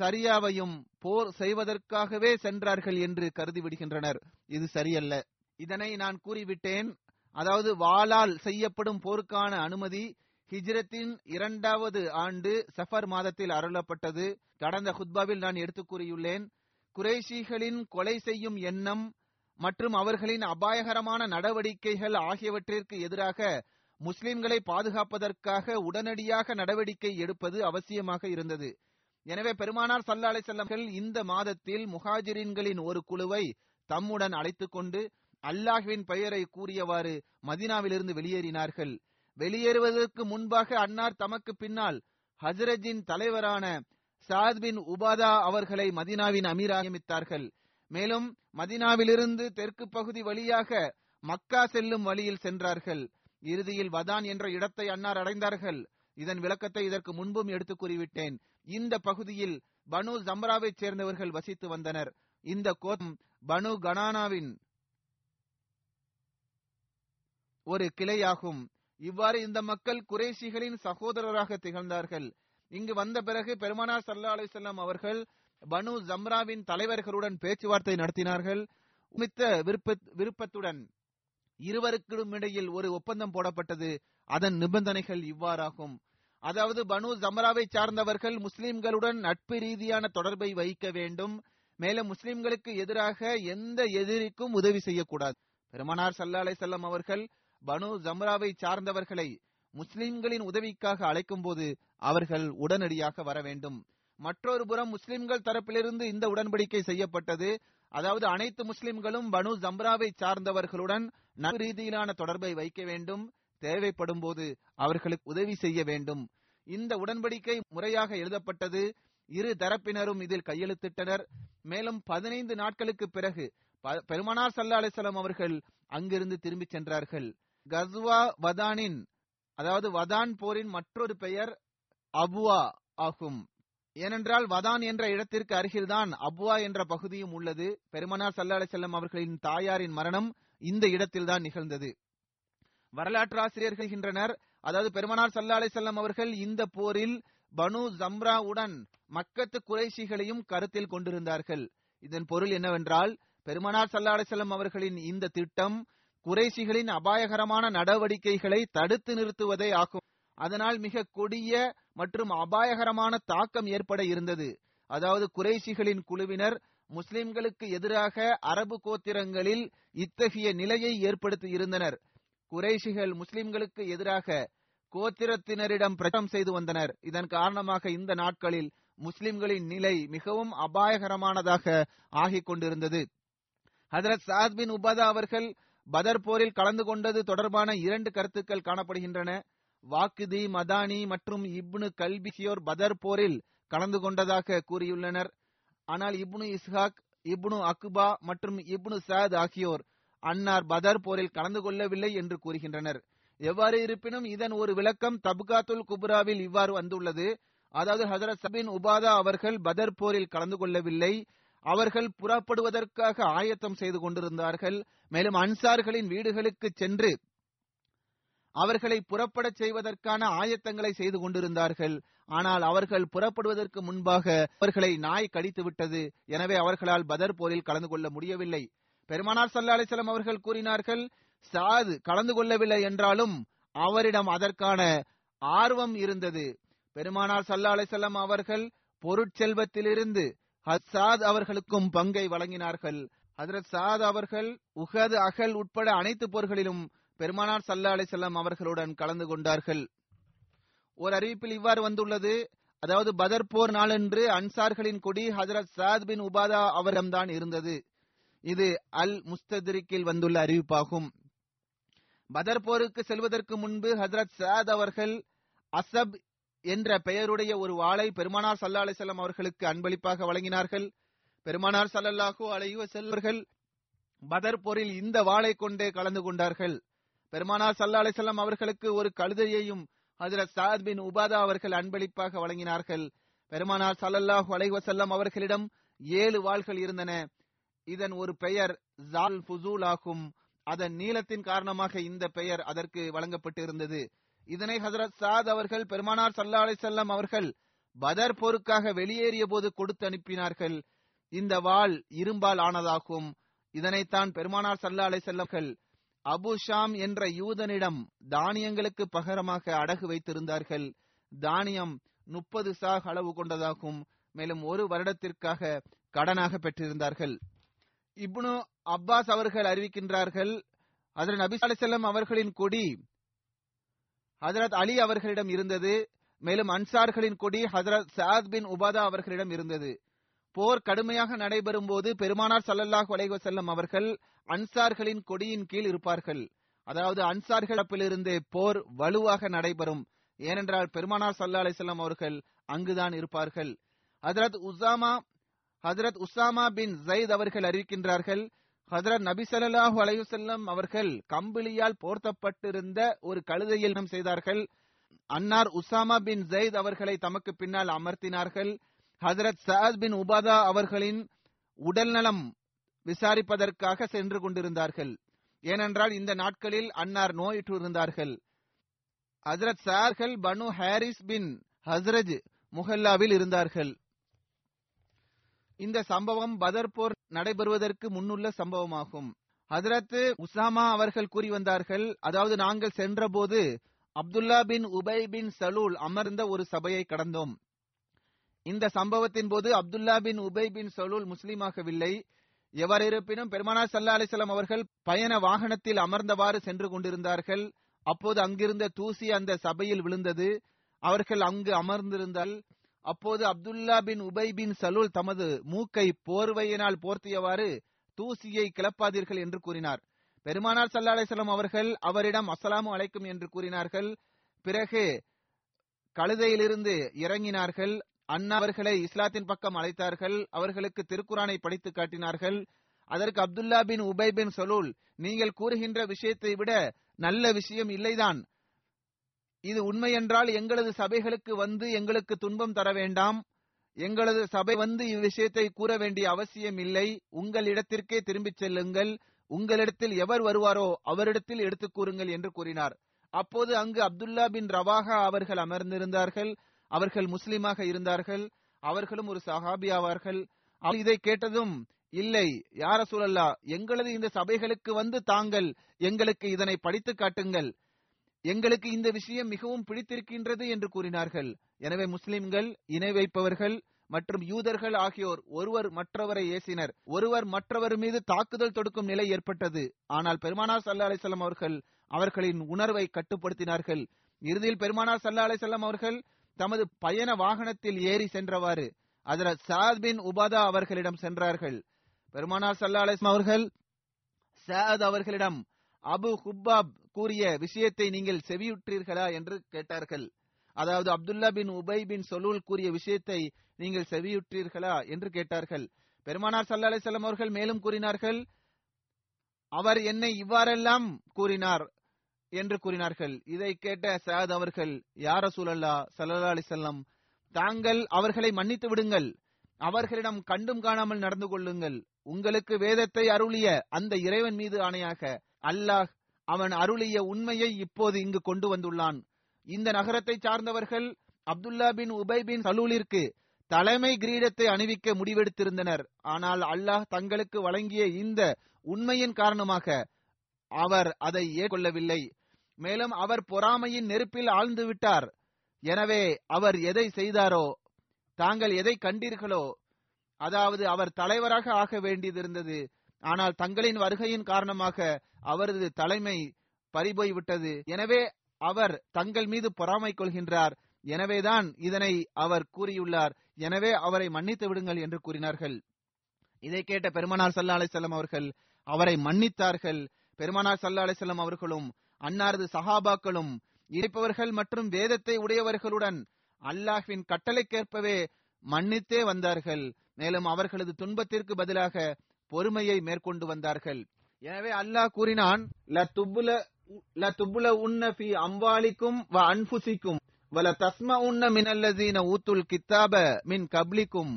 சரியாவையும் போர் செய்வதற்காகவே சென்றார்கள் என்று கருதிவிடுகின்றனர். இது சரியல்ல. இதனை நான் கூறிவிட்டேன். அதாவது வாளால் செய்யப்படும் போருக்கான அனுமதி ஹிஜ்ரத்தின் இரண்டாவது ஆண்டு சஃபர் மாதத்தில் அருளப்பட்டது. கடந்த ஹுத்பாவில் நான் எடுத்துக் கூறியுள்ளேன் குறைஷிகளின் கொலை செய்யும் எண்ணம் மற்றும் அவர்களின் அபாயகரமான நடவடிக்கைகள் ஆகியவற்றிற்கு எதிராக முஸ்லிம்களை பாதுகாப்பதற்காக உடனடியாக நடவடிக்கை எடுப்பது அவசியமாக இருந்தது. எனவே பெருமானார் சல்லா அலிசல்லம்கள் இந்த மாதத்தில் முஹாஜிரின்களின் ஒரு குழுவை தம்முடன் அழைத்துக் கொண்டு அல்லாஹ்வின் பெயரை கூறியவாறு மதினாவிலிருந்து வெளியேறினார்கள். வெளியேறுவதற்கு முன்பாக அன்னார் தமக்கு பின்னால் ஹசரஜின் தலைவரான சாத் பின் உபாதா அவர்களை மதினாவின் அமீரா நியமித்தார்கள். மேலும் மதினாவிலிருந்து தெற்கு பகுதி வழியாக மக்கா செல்லும் வழியில் சென்றார்கள். இறுதியில் வதான் என்ற இடத்தை அன்னார் அடைந்தார்கள். இதன் விளக்கத்தை இதற்கு முன்பும் எடுத்து கூறிவிட்டேன். இந்த பகுதியில் பனு ஜம்ராவைச் சேர்ந்தவர்கள் வசித்து வந்தனர். இந்த கோத்தம் பனு கனானாவின் ஒரு கிளையாகும். இவ்வாறு இந்த மக்கள் குறைஷிகளின் சகோதரராக திகழ்ந்தார்கள். இங்கு வந்த பிறகு பெருமானார் சல்லா அலிசல்லாம் அவர்கள் பனு ஜம்ராவின் தலைவர்களுடன் பேச்சுவார்த்தை நடத்தினார்கள். மித்த விருப்ப விருப்பத்துடன் இருவருக்கும் இடையில் ஒரு ஒப்பந்தம் போடப்பட்டது. அதன் நிபந்தனைகள் இவ்வாறாகும். அதாவது பனு ஜமராவை சார்ந்தவர்கள் முஸ்லிம்களுடன் நட்பு ரீதியான தொடர்பை வைக்க வேண்டும். மேலும் முஸ்லிம்களுக்கு எதிராக எந்த எதிரிக்கும் உதவி செய்யக்கூடாது. பெருமனார் சல்லா அலை செல்லம் அவர்கள் பனு ஜம்ராவை சார்ந்தவர்களை முஸ்லிம்களின் உதவிக்காக அழைக்கும் போது அவர்கள் உடனடியாக வர வேண்டும். மற்றொரு புறம் முஸ்லிம்கள் தரப்பிலிருந்து இந்த உடன்படிக்கை செய்யப்பட்டது. அதாவது அனைத்து முஸ்லிம்களும் பனு ஜம்ராவை சார்ந்தவர்களுடன் நட்பு ரீதியிலான தொடர்பை வைக்க வேண்டும். தேவைப்படும் போது அவர்களுக்கு உதவி செய்ய வேண்டும். இந்த உடன்படிக்கை முறையாக எழுதப்பட்டது. இரு தரப்பினரும் இதில் கையெழுத்திட்டனர். மேலும் பதினைந்து நாட்களுக்கு பிறகு பெருமனார் சல்லா அலிசல்லாம் அவர்கள் அங்கிருந்து திரும்பிச் சென்றார்கள். கஸ்வா வதானின் அதாவது வதான் போரின் மற்றொரு பெயர் அபுவா ஆகும். ஏனென்றால் வதான் என்ற இடத்திற்கு அருகில்தான் அபுவா என்ற பகுதியும் உள்ளது. பெருமனார் சல்லா அலிசல்லாம் அவர்களின் தாயாரின் மரணம் இந்த இடத்தில்தான் நிகழ்ந்தது. வரலாற்று ஆசிரியர்கள் கின்றனர் அதாவது பெருமனார் சல்லா செல்லம் அவர்கள் இந்த போரில் பனு ஜம்ராவுடன் மக்கத்து குறைசிகளையும் கருத்தில் கொண்டிருந்தார்கள். இதன் பொருள் என்னவென்றால் பெருமனார் சல்லா செல்லம் அவர்களின் இந்த திட்டம் குறைசிகளின் அபாயகரமான நடவடிக்கைகளை தடுத்து நிறுத்துவதே ஆகும். அதனால் மிக கொடிய மற்றும் அபாயகரமான தாக்கம் ஏற்பட இருந்தது. அதாவது குறைசிகளின் குழுவினர் முஸ்லிம்களுக்கு எதிராக அரபு கோத்திரங்களில் இத்தகைய நிலையை ஏற்படுத்தி இருந்தனர். குறைஷிகள் முஸ்லிம்களுக்கு எதிராக கோத்திரத்தினரிடம் பிரச்சாரம் செய்து வந்தனர். இதன் காரணமாக இந்த நாட்களில் முஸ்லிம்களின் நிலை மிகவும் அபாயகரமானதாக ஆகிக் கொண்டிருந்தது ஹதரத் சாத் பின் உபாதா அவர்கள் பதர் போரில் கலந்து கொண்டது தொடர்பான இரண்டு கருத்துக்கள் காணப்படுகின்றன. வாக்குதி மதானி மற்றும் இப்னு கல்பிகியோர் பதர் போரில் கலந்து கொண்டதாக கூறியுள்ளனர். ஆனால் இப்னு இஸ்ஹாக் இப்னு அக்பா மற்றும் இப்னு சாத் ஆகியோர் அன்னார் பதர் போரில் கலந்து கொள்ளவில்லை என்று கூறுகின்றனர். எவ்வாறு இருப்பினும் இதன் ஒரு விளக்கம் தப்காத்துல் குப்ராவில் இவ்வாறு வந்துள்ளது. அதாவது ஹசரத் சபின் உபாதா அவர்கள் பதர் போரில் கலந்து கொள்ளவில்லை. அவர்கள் புறப்படுவதற்காக ஆயத்தம் செய்து கொண்டிருந்தார்கள். மேலும் அன்சார்களின் வீடுகளுக்கு சென்று அவர்களை புறப்படச் செய்வதற்கான ஆயத்தங்களை செய்து கொண்டிருந்தார்கள். ஆனால் அவர்கள் புறப்படுவதற்கு முன்பாக அவர்களை நாய் கடித்து விட்டது. எனவே அவர்களால் பதர் போரில் கலந்து கொள்ள முடியவில்லை. பெருமானார் சல்லா அலிசல்லாம் அவர்கள் கூறினார்கள் சாது கலந்து கொள்ளவில்லை என்றாலும் அவரிடம் அதற்கான ஆர்வம் இருந்தது. பெருமானார் சல்லா அலிசல்லாம் அவர்கள் பொருட்செல்வத்திலிருந்து ஹசாத் அவர்களுக்கும் பங்கை வழங்கினார்கள். ஹசரத் சாத் அவர்கள் உஹது அகல் உட்பட அனைத்து போர்களிலும் பெருமானார் சல்லா அலிசல்லாம் அவர்களுடன் கலந்து கொண்டார்கள். ஒரு அறிவிப்பில் இவ்வாறு வந்துள்ளது அதாவது பதர் போர் நாளன்று அன்சார்களின் கொடி ஹசரத் சாத் பின் உபாதா அவரிடம்தான் இருந்தது. இது அல் முஸ்ததிரிக்கில் வந்துள்ள அறிவிப்பாகும். பதர் போருக்கு செல்வதற்கு முன்பு ஹசரத் சாத் அவர்கள் அசப் என்ற பெயருடைய ஒரு வாளை பெருமானார் சல்லா அலிசல்லாம் அவர்களுக்கு அன்பளிப்பாக வழங்கினார்கள். பெருமானார் சல்லல்லாஹு அலையுவ செல்வர்கள் பதர் போரில் இந்த வாளை கொண்டே கலந்து கொண்டார்கள். பெருமானார் சல்லா அலிசல்லாம் அவர்களுக்கு ஒரு கழுதையையும் ஹசரத் சாத் பின் உபாதா அவர்கள் அன்பளிப்பாக வழங்கினார்கள். பெருமானார் சல்லல்லாஹு அலைவசல்லம் அவர்களிடம் ஏழு வாள்கள் இருந்தன. இதன் ஒரு பெயர் ஜால் ஃபுசூல் ஆகும் அதன் நீளத்தின் காரணமாக இந்த பெயர் அதற்கு வழங்கப்பட்டு இருந்தது இதனை ஹசரத் சாத் அவர்கள் பெருமானார் சல்லா செல்லம் அவர்கள் பதர் போருக்காக வெளியேறிய போது கொடுத்து அனுப்பினார்கள். இந்த வாள் இரும்பால் ஆனதாகும். இதனைத்தான் பெருமானார் சல்லா அலிசல்லர்கள் அபு ஷாம் என்ற யூதனிடம் தானியங்களுக்கு பகரமாக அடகு வைத்திருந்தார்கள். தானியம் முப்பது சாக் அளவு கொண்டதாகும். மேலும் ஒரு வருடத்திற்காக கடனாக பெற்றிருந்தார்கள். இப்னு அப்பாஸ் அவர்கள் அறிவிக்கின்றார்கள் ஹதரத் நபி அலிசல்லம் அவர்களின் கொடி ஹதரத் அலி அவர்களிடம் இருந்தது. மேலும் அன்சார்களின் கொடி ஹதரத் சாத் பின் உபாதா அவர்களிடம் இருந்தது. போர் கடுமையாக நடைபெறும் போது பெருமானார் சல்லல்லாஹ் அலைஹி செல்லம் அவர்கள் அன்சார்களின் கொடியின் கீழ் இருப்பார்கள். அதாவது அன்சார்களிடப்பிலிருந்து போர் வலுவாக நடைபெறும். ஏனென்றால் பெருமானார் சல்லா அலிசல்லாம் அவர்கள் அங்குதான் இருப்பார்கள். ஹதரத் உசாமா ஹதரத் உசாமா பின் ஜயித் அவர்கள் அறிவிக்கின்றார்கள் ஹதரத் நபி சல்லாஹு அலையுசல்லம் அவர்கள் கம்பிளியால் போர்த்தப்பட்டிருந்த ஒரு கழுதையில் நம் செய்தார்கள். அன்னார் உசாமா பின் ஜெயித் அவர்களை தமக்கு பின்னால் அமர்த்தினார்கள். ஹதரத் சஅத் பின் உபாதா அவர்களின் உடல்நலம் விசாரிப்பதற்காக சென்று கொண்டிருந்தார்கள். ஏனென்றால் இந்த நாட்களில் அன்னார் நோயுற்று இருந்தார்கள். ஹசரத் சார்கள் பனு ஹாரிஸ் பின் ஹஸ்ரஜ் முஹல்லாவில் இருந்தார்கள். இந்த சம்பவம் பதர் போர் நடைபெறுவதற்கு முன்னுள்ள சம்பவமாகும். ஹதரத் உசாமா அவர்கள் கூறி வந்தார்கள் அதாவது நாங்கள் சென்றபோது அப்துல்லா பின் உபை பின் சலூல் அமர்ந்த ஒரு சபையை கடந்தோம். இந்த சம்பவத்தின் போது அப்துல்லா பின் உபை பின் சலூல் முஸ்லீமாகவில்லை. எவர் இருப்பினும் பெருமானார் சல்லா அலிசல்லாம் அவர்கள் பயண வாகனத்தில் அமர்ந்தவாறு சென்று கொண்டிருந்தார்கள். அப்போது அங்கிருந்த தூசி அந்த சபையில் விழுந்தது. அவர்கள் அங்கு அமர்ந்திருந்தால் அப்போது அப்துல்லா பின் உபை பின் சலூல் தமது மூக்கை போர்வையினால் போர்த்தியவாறு தூசியை கிளப்பாதீர்கள் என்று கூறினார். பெருமானார் சல்லா அலிசல்லாம் அவர்கள் அவரிடம் அஸ்ஸலாமு அழைக்கும் என்று கூறினார்கள். பிறகு கழுதையிலிருந்து இறங்கினார்கள். அண்ணா அவர்களை இஸ்லாத்தின் பக்கம் அழைத்தார்கள். அவர்களுக்கு திருக்குரானை படித்து காட்டினார்கள். அதற்கு அப்துல்லா பின் உபை பின் சலூல் நீங்கள் கூறுகின்ற விஷயத்தை விட நல்ல விஷயம் இல்லைதான். இது உண்மை என்றால் எங்களது சபைகளுக்கு வந்து எங்களுக்கு துன்பம் தர வேண்டாம். எங்களது சபை வந்து இவ்விஷயத்தை கூற வேண்டிய அவசியம் இல்லை. உங்கள் இடத்திற்கே திரும்பிச் செல்லுங்கள். உங்களிடத்தில் எவர் வருவாரோ அவரிடத்தில் எடுத்துக் கூறுங்கள் என்று கூறினார். அப்போது அங்கு அப்துல்லா பின் ரவாகா அவர்கள் அமர்ந்திருந்தார்கள். அவர்கள் முஸ்லிமாக இருந்தார்கள். அவர்களும் ஒரு சஹாபி ஆவார்கள். இதை கேட்டதும் இல்லை யார சூழல்லா எங்களது இந்த சபைகளுக்கு வந்து தாங்கள் எங்களுக்கு இதனை படித்து காட்டுங்கள். எங்களுக்கு இந்த விஷயம் மிகவும் பிடித்திருக்கின்றது என்று கூறினார்கள். எனவே முஸ்லிம்கள் இணை வைப்பவர்கள் மற்றும் யூதர்கள் ஆகியோர் ஒருவர் மற்றவரை ஏசினர். ஒருவர் மற்றவர் மீது தாக்குதல் தொடுக்கும் நிலை ஏற்பட்டது. ஆனால் பெருமானார் சல்லா அலிசல்லாம் அவர்கள் அவர்களின் உணர்வை கட்டுப்படுத்தினார்கள். இறுதியில் பெருமானார் சல்லா அலிசல்லாம் அவர்கள் தமது பயண வாகனத்தில் ஏறி சென்றவாறு அதில் சாத் பின் உபாதா அவர்களிடம் சென்றார்கள். பெருமானார் சல்லா அலிஸ்லாம் அவர்கள் சாத் அவர்களிடம் அபு ஹுப்பாப் கூறிய விஷயத்தை நீங்கள் செவியுற்றீர்களா என்று கேட்டார்கள். அதாவது அப்துல்லா பின் உபை பின் சொலூல் கூறிய விஷயத்தை நீங்கள் செவியுற்றீர்களா என்று கேட்டார்கள். பெருமானார் சல்லா அலிசல்லாம் அவர்கள் மேலும் கூறினார்கள் அவர் என்னை இவ்வாறெல்லாம் கூறினார் என்று கூறினார்கள். இதை கேட்ட சாத் அவர்கள் யார சூழல்லா சல்லா அலிசல்லாம் தாங்கள் அவர்களை மன்னித்து விடுங்கள். அவர்களிடம் கண்டும் காணாமல் நடந்து கொள்ளுங்கள். உங்களுக்கு வேதத்தை அருளிய அந்த இறைவன் மீது ஆணையாக அல்லாஹ் அவன் அருளிய உண்மையை இப்போது இங்கு கொண்டு வந்துள்ளான். இந்த நகரத்தை சார்ந்தவர்கள் அப்துல்லா பின் உபை பின் சலூலிற்கு தலைமை கிரீடத்தை அணிவிக்க முடிவெடுத்திருந்தனர். ஆனால் அல்லாஹ் தங்களுக்கு வழங்கிய இந்த உண்மையின் காரணமாக அவர் அதை ஏற்கொள்ளவில்லை மேலும் அவர் பொறாமையின் நெருப்பில் ஆழ்ந்து விட்டார். எனவே அவர் எதை செய்தாரோ தாங்கள் எதை கண்டீர்களோ அதாவது அவர் தலைவராக ஆக வேண்டியதிருந்தது. ஆனால் தங்களின் வருகையின் காரணமாக அவரது தலைமை பறிபோய்விட்டது. எனவே அவர் தங்கள் மீது பொறாமை கொள்கின்றார். எனவேதான் இதனை அவர் கூறியுள்ளார். எனவே அவரை மன்னித்து விடுங்கள் என்று கூறினார்கள். இதை கேட்ட பெருமனார் சல்லா அலிசல்லாம் அவர்கள் அவரை மன்னித்தார்கள். பெருமனார் சல்லா அலிசல்லாம் அவர்களும் அன்னாரது சஹாபாக்களும் இருப்பவர்கள் மற்றும் வேதத்தை உடையவர்களுடன் அல்லாஹ்வின் கட்டளைக்கேற்பவே மன்னித்தே வந்தார்கள். மேலும் அவர்களது துன்பத்திற்கு பதிலாக பொறுமையை மேற்கொண்டு வந்தார்கள். எனவே அல்லாஹ் கூறினான் ல துப்புல ல துப்புல உன்ன பி அம்பாலிக்கும் வ அன்புசிக்கும். வல தஸ்ம உன்ன மினல்லதீன ஊத்துல் கித்தாப மின் கப்லிக்கும்.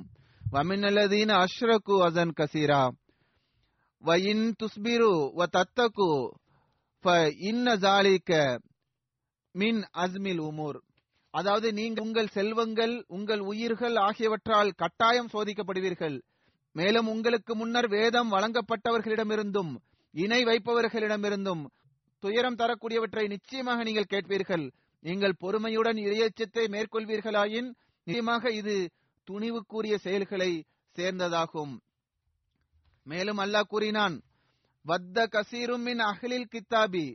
வ மினல்லதீன அஷ்ரகு அசன் கசீரா. வ இன் துஸ்பிரு வ தத்தகு ஃப இன்ன ஜாலிக்க மின் அஸ்மில் உமூர். அதாவது நீங்க உங்கள் செல்வங்கள் உங்கள் உயிர்கள் ஆகியவற்றால் கட்டாயம் சோதிக்கப்படுவீர்கள். மேலும் உங்களுக்கு முன்னர் வேதம் வழங்கப்பட்டவர்களிடமிருந்தும் இணை வைப்பவர்களிடமிருந்தும் துயரம் தரக்கூடியவற்றை நிச்சயமாக நீங்கள் கேட்பீர்கள். நீங்கள் பொறுமையுடன் இறையச்சத்தை மேற்கொள்வீர்களாயின் நிச்சயமாக இது துணிவுக்குரிய செயல்களை சேர்ந்ததாகும். மேலும் அல்லாஹ் கூறினான் வத்த கசீரும் மின் அஹ்லில் கித்தாபி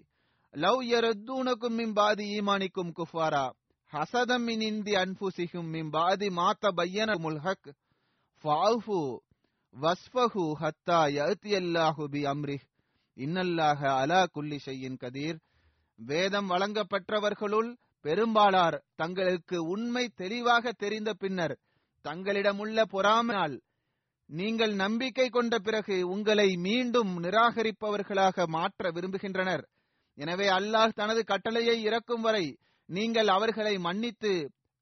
லவ் யரத்தூனக்கும் மின் பாதி ஈமானிக்கும் குஃபாரா ஹசதம் மின் இந்தி அன்புசிகும் மின் பாதி மாத்த பையன முல்ஹக் ஃபாஃபு வஸ்ஃபஹு ஹத்தா யஅதி அல்லாஹு பி அம்ரிஹ். இன்னல்லாக அலா குல்லி ஷையின் கதீர் வேதம் வழங்கப்பட்டவர்களுள் பெரும்பாலார் தங்களுக்கு உண்மை தெளிவாக தெரிந்த பின்னர் தங்களிடமுள்ள பொறாமையால் நீங்கள் நம்பிக்கை கொண்ட பிறகு உங்களை மீண்டும் நிராகரிப்பவர்களாக மாற்ற விரும்புகின்றனர். எனவே அல்லாஹ் தனது கட்டளையை இறக்கும் வரை நீங்கள் அவர்களை மன்னித்து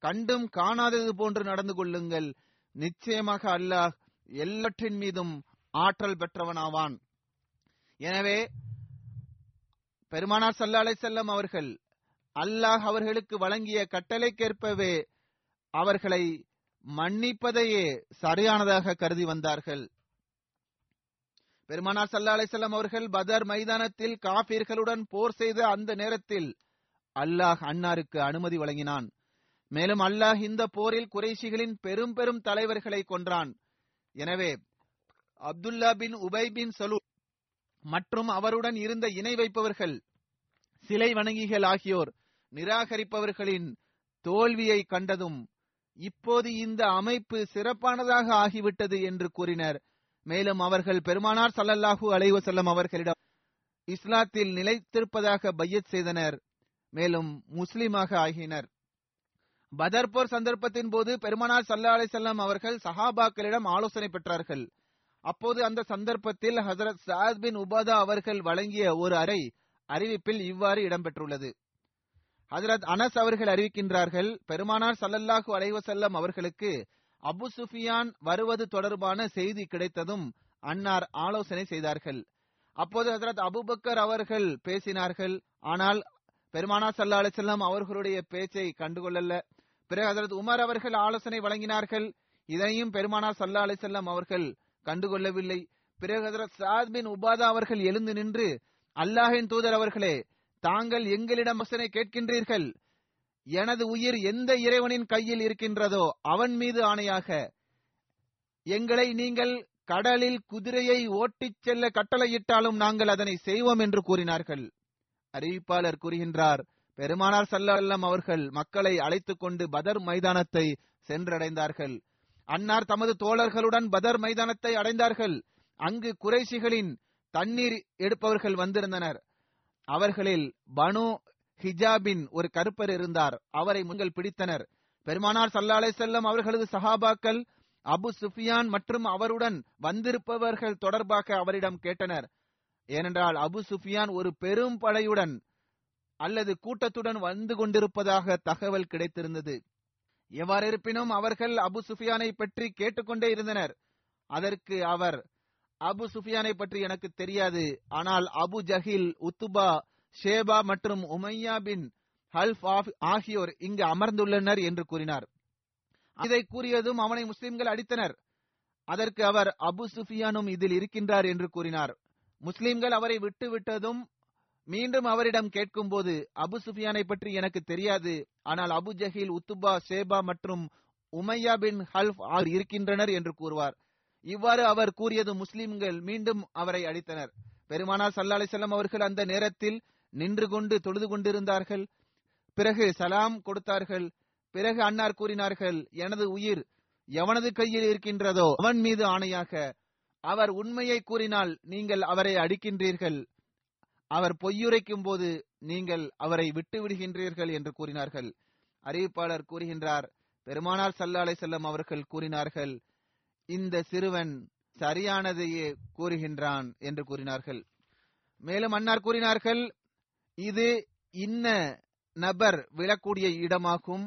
கண்டும் காணாதது போன்று நடந்து கொள்ளுங்கள். நிச்சயமாக அல்லாஹ் எல்லாற்றின் மீதும் ஆற்றல் பெற்றவனாவான். எனவே பெருமானார் சல்லா அலை செல்லம் அவர்கள் அல்லாஹ் அவர்களுக்கு வழங்கிய கட்டளைக்கேற்பவே அவர்களை மன்னிப்பதையே சரியானதாக கருதி வந்தார்கள். பெருமானார் சல்லா அலிசல்லாம் அவர்கள் பதர் மைதானத்தில் காபீர்களுடன் போர் செய்த அந்த நேரத்தில் அல்லாஹ் அன்னாருக்கு அனுமதி வழங்கினான். மேலும் அல்லாஹ் இந்த போரில் குறைஷிகளின் பெரும் பெரும் தலைவர்களை கொன்றான். எனவே அப்துல்லா பின் உபை பின் சலூ மற்றும் அவருடன் இருந்த இணை வைப்பவர்கள் சிலை வணங்கிகள் ஆகியோர் நிராகரிப்பவர்களின் தோல்வியை கண்டதும் இப்போது இந்த அமைப்பு சிறப்பானதாக ஆகிவிட்டது என்று கூறினர். மேலும் அவர்கள் பெருமானார் சல்லல்லாஹூ அலைவசல்லம் அவர்களிடம் இஸ்லாத்தில் நிலைத்திருப்பதாக பையத் செய்தனர். மேலும் முஸ்லிமாக ஆகினர். பதர்போர் சந்தர்ப்பத்தின் போது பெருமானார் சல்லா அலிசல்லாம் அவர்கள் சஹாபாக்களிடம் ஆலோசனை பெற்றார்கள். அப்போது அந்த சந்தர்ப்பத்தில் ஹசரத் சாத் பின் உபாதா அவர்கள் வழங்கிய ஒரு அறை அறிவிப்பில் இவ்வாறு இடம்பெற்றுள்ளது. ஹசரத் அனஸ் அவர்கள் அறிவிக்கின்றார்கள் பெருமானார் சல்லல்லாஹு அலைவசல்லம் அவர்களுக்கு அபு சுஃபியான் வருவது தொடர்பான செய்தி கிடைத்ததும் அன்னார் ஆலோசனை செய்தார்கள். அப்போது ஹசரத் அபுபக்கர் அவர்கள் பேசினார்கள் ஆனால் பெருமானா சல்லா அலிசல்லாம் அவர்களுடைய பேச்சை கண்டுகொள்ளல. பிறகு ஹசரத் உமர் அவர்கள் ஆலோசனை வழங்கினார்கள் இதனையும் பெருமானா சல்லா அலிசல்லாம் அவர்கள் கண்டுகொள்ளவில்லை. பிறகு ஹசரத் சாத் பின் உபாதா அவர்கள் எழுந்து நின்று அல்லாஹின் தூதர் அவர்களே தாங்கள் எங்களிடம் வசனை கேட்கின்றீர்கள். எனது உயிர் எந்த இறைவனின் கையில் இருக்கின்றதோ அவன் மீது ஆணையாக எங்களை நீங்கள் கடலில் குதிரையை ஓட்டிச் செல்ல கட்டளையிட்டாலும் நாங்கள் அதனை செய்வோம் என்று கூறினார்கள். அறிவிப்பாளர் கூறுகின்றார் பெருமானார் சல்லல்லம் அவர்கள் மக்களை அழைத்துக் கொண்டு பதர் மைதானத்தை சென்றடைந்தார்கள். அன்னார் தமது தோழர்களுடன் பதர் மைதானத்தை அடைந்தார்கள். அங்கு குறைசிகளின் தண்ணீர் எடுப்பவர்கள் வந்திருந்தனர். அவர்களில் பனு ஹிஜாபின் ஒரு கருப்பர் இருந்தார். அவரை முன்கள் பிடித்தனர். பெருமானார் சல்லாலை செல்லம் அவர்களது சஹாபாக்கள் அபு சுஃபியான் மற்றும் அவருடன் வந்திருப்பவர்கள் தொடர்பாக அவரிடம் கேட்டனர். ஏனென்றால் அபு சுஃபியான் ஒரு பெரும் படையுடன் அல்லது கூட்டத்துடன் வந்து கொண்டிருப்பதாக தகவல் கிடைத்திருந்தது. எவ்வாறு இருப்பினும் அவர்கள் அபு சுஃபியானை பற்றி கேட்டுக்கொண்டே இருந்தனர். அதற்கு அவர் அபு சுஃபியானை பற்றி எனக்கு தெரியாது. ஆனால் அபு ஜஹில் உத்துபா ஷேபா மற்றும் உமையா பின் ஹல்ஃப் ஆகியோர் இங்கு அமர்ந்துள்ளனர் என்று கூறினார். இதை கூறியதும் அவனை முஸ்லிம்கள் அடித்தனர். அதற்கு அவர் அபு சுஃபியானும் இதில் இருக்கின்றார் என்று கூறினார். முஸ்லிம்கள் அவரை விட்டு விட்டதும் மீண்டும் அவரிடம் கேட்கும்போது அபு சுஃபியானை பற்றி எனக்கு தெரியாது. ஆனால் அபு ஜஹீல் உத்துபா சேபா மற்றும் உமையா பின் ஹல்ஃப் ஆர் இருக்கின்றனர் என்று கூறுவார். இவ்வாறு அவர் கூறியது முஸ்லிம்கள் மீண்டும் அவரை அடித்தனர். பெருமானார் சல்லா அலிசல்லாம் அவர்கள் அந்த நேரத்தில் நின்று கொண்டு தொழுது கொண்டிருந்தார்கள். பிறகு சலாம் கொடுத்தார்கள். பிறகு அன்னார் கூறினார்கள் எனது உயிர் எவனது கையில் இருக்கின்றதோ அவன் மீது ஆணையாக. அவர் உண்மையை கூறினால் நீங்கள் அவரை அடிக்கின்றீர்கள். அவர் பொய்யுரைக்கும் போது நீங்கள் அவரை விட்டு விடுகின்றீர்கள் என்று கூறினார்கள். அறிவிப்பாளர் கூறுகின்றார் பெருமானார் சல்லா அலை செல்லம் அவர்கள் கூறினார்கள் இந்த சிறுவன் சரியானதையே கூறுகின்றான் என்று கூறினார்கள். மேலும் அன்னார் கூறினார்கள் இது இன்ன நபர் விழக்கூடிய இடமாகும்.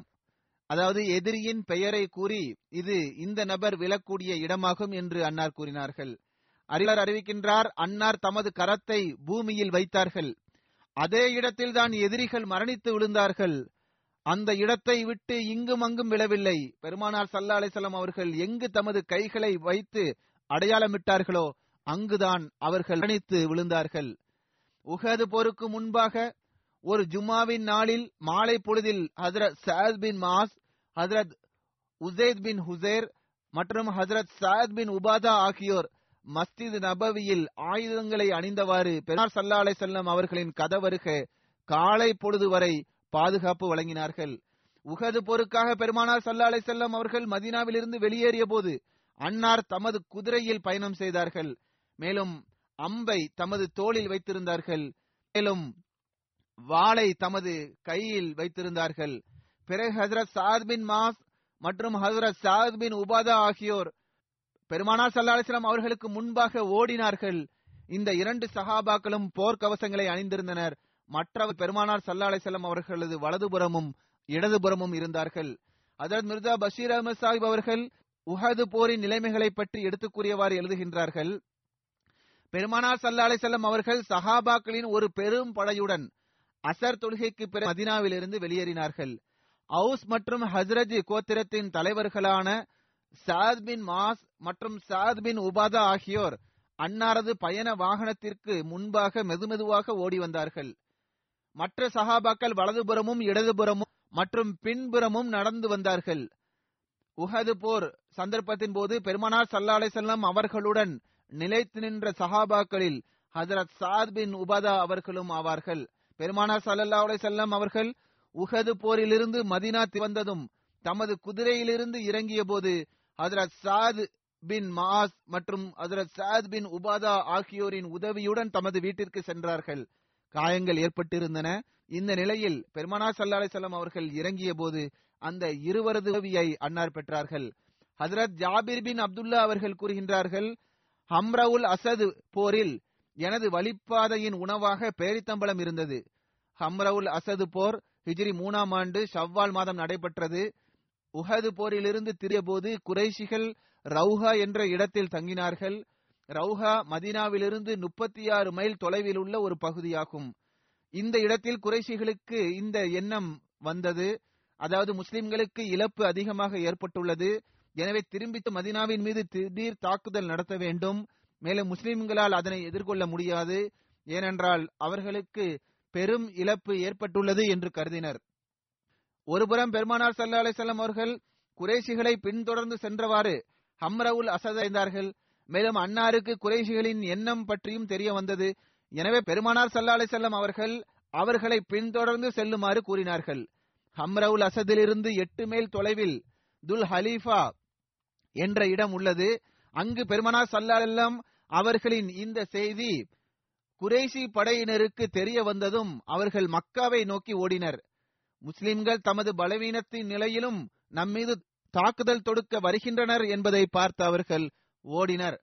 அதாவது எதிரியின் பெயரை கூறி இது இந்த நபர் விழக்கூடிய இடமாகும் என்று அன்னார் கூறினார்கள். அறிவர் அறிவிக்கின்றார் அன்னார் தமது கரத்தை பூமியில் வைத்தார்கள். அதே இடத்தில்தான் எதிரிகள் மரணித்து விழுந்தார்கள். அந்த இடத்தை விட்டு இங்கும் அங்கும் விழவில்லை. பெருமானார் சல்லா அலிசல்லாம் அவர்கள் எங்கு தமது கைகளை வைத்து அடையாளமிட்டார்களோ அங்குதான் அவர்கள் மரணித்து விழுந்தார்கள். உகது போருக்கு முன்பாக ஒரு ஜும்மாவின் நாளில் மாலை பொழுதில் ஹசரத் சயத் பின் மாஸ் ஹசரத் உசேத் பின் ஹுசேர் மற்றும் ஹசரத் சயத் பின் உபாதா ஆகியோர் மஸ்தித் நபவியில் ஆயுதங்களை அணிந்தவாறு பெருமார் சல்லா அலை செல்லம் அவர்களின் கதவருக காலை பொழுது வரை பாதுகாப்பு வழங்கினார்கள். உகது போருக்காக பெருமானார் சல்லா அலை செல்லம் அவர்கள் மதீனாவில் இருந்து வெளியேறிய போது அன்னார் தமது குதிரையில் பயணம் செய்தார்கள். மேலும் அம்பை தமது தோளில் வைத்திருந்தார்கள். மேலும் வாளை தமது கையில் வைத்திருந்தார்கள். பிறகு ஹசரத் சாத் பின் மாஸ் மற்றும் ஹசரத் சாத் பின் உபாதா ஆகியோர் பெருமானார் சல்லா அலிஸ்லாம் அவர்களுக்கு முன்பாக ஓடினார்கள். இந்த இரண்டு சஹாபாக்களும் போர்க்கவசங்களை அணிந்திருந்தனர். மற்றவர் பெருமானார் சல்லா அலிஸ்லாம் அவர்களது வலதுபுறமும் இடதுபுறமும் இருந்தார்கள். அதர் மிர்தா பஷீர் அஹமது சாஹிப் அவர்கள் உஹது போரின் நிலைமைகளை பற்றி எடுத்துக் கூறியவாறு எழுதுகின்றார்கள். பெருமானார் சல்லா அலிசல்லம் அவர்கள் சஹாபாக்களின் ஒரு பெரும் படையுடன் அசர் தொழுகைக்கு பிறகு மதினாவிலிருந்து வெளியேறினார்கள். அவுஸ் மற்றும் ஹஸ்ரஜ் கோத்திரத்தின் தலைவர்களான சாத் பின் மாஸ் மற்றும் சாத் பின் உபாதா ஆகியோர் அன்னாரது பயண வாகனத்திற்கு முன்பாக மெதுமெதுவாக ஓடி வந்தார்கள். மற்ற சஹாபாக்கள் வலதுபுறமும் இடதுபுறமும் மற்றும் பின்புறமும் நடந்து வந்தார்கள். உஹது போர் சந்தர்ப்பத்தின் போது பெருமானார் சல்லா செல்லம் அவர்களுடன் நிலைத்து நின்ற சஹாபாக்களில் ஹசரத் சாத் பின் உபாதா அவர்களும் ஆவார்கள். பெருமானார் சல்லல்லா செல்லம் அவர்கள் உஹது போரிலிருந்து மதினா திவந்ததும் தமது குதிரையிலிருந்து இறங்கிய போது ஹசரத் சாத் பின் மாஸ் மற்றும் ஹசரத் சாத் பின் உபாதா ஆகியோரின் உதவியுடன் தமது வீட்டிற்கு சென்றார்கள். காயங்கள் ஏற்பட்டிருந்தன. இந்த நிலையில் பெருமானா சல்லா அலிசல்லாம் அவர்கள் இறங்கிய போது அந்த இருவரது உதவியை அன்னார் பெற்றார்கள். ஹசரத் ஜாபிர் பின் அப்துல்லா அவர்கள் கூறுகின்றார்கள் ஹம்ரவுல் அசது போரில் எனது வழிப்பாதையின் உணவாக பேரித்தம்பளம் இருந்தது. ஹம்ரவுல் அசது போர் ஹிஜ்ரி மூணாம் ஆண்டு ஷவ்வால் மாதம் நடைபெற்றது. உஹது போரிலிருந்து திரிய போது குறைஷிகள் ரவுஹா என்ற இடத்தில் தங்கினார்கள். ரவுஹா மதினாவிலிருந்து முப்பத்தி ஆறு மைல் தொலைவில் உள்ள ஒரு பகுதியாகும். இந்த இடத்தில் குறைஷிகளுக்கு இந்த எண்ணம் வந்தது. அதாவது முஸ்லிம்களுக்கு இழப்பு அதிகமாக ஏற்பட்டுள்ளது. எனவே திரும்பி மதினாவின் மீது திடீர் தாக்குதல் நடத்த வேண்டும். மேலும் முஸ்லிம்களால் அதனை எதிர்கொள்ள முடியாது. ஏனென்றால் அவர்களுக்கு பெரும் இழப்பு ஏற்பட்டுள்ளது என்று கருதினர். ஒருபுறம் பெருமானார் சல்லா அலிசல்லாம் அவர்கள் குறைஷிகளை பின்தொடர்ந்து சென்றவாறு ஹம்ரவுல் அசதைந்தார்கள் மேலும் அன்னாருக்கு குறைஷிகளின் எண்ணம் பற்றியும் தெரிய வந்தது. எனவே பெருமானார் சல்லா அலிசல்லாம் அவர்கள் அவர்களை பின்தொடர்ந்து செல்லுமாறு கூறினார்கள். ஹம்ரவுல் அசதிலிருந்து எட்டு மைல் தொலைவில் துல் ஹலீஃபா என்ற இடம் உள்ளது. அங்கு பெருமனார் சல்லாலம் அவர்களின் இந்த செய்தி குறைசி படையினருக்கு தெரிய வந்ததும் அவர்கள் மக்காவை நோக்கி ஓடினர். முஸ்லிம்கள் தமது பலவீனத்தின் நிலையிலும் நம்மீது தாக்குதல் தொடுக்க வருகின்றனர் என்பதை பார்த்து அவர்கள் ஓடினர்.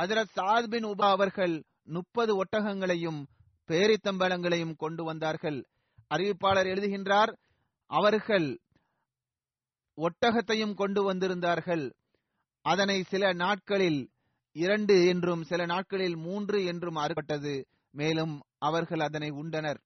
ஹசரத் சாத் பின் உபா அவர்கள் முப்பது ஒட்டகங்களையும் பேரித்தம்பலங்களையும் கொண்டு வந்தார்கள். அறிவிப்பாளர் எழுதுகின்றார் அவர்கள் ஒட்டகத்தையும் கொண்டு வந்திருந்தார்கள். அதனை சில நாட்களில் இரண்டு என்றும் சில நாட்களில் மூன்று என்றும் அறுபட்டது மேலும் அவர்கள் அதனை உண்டனர்.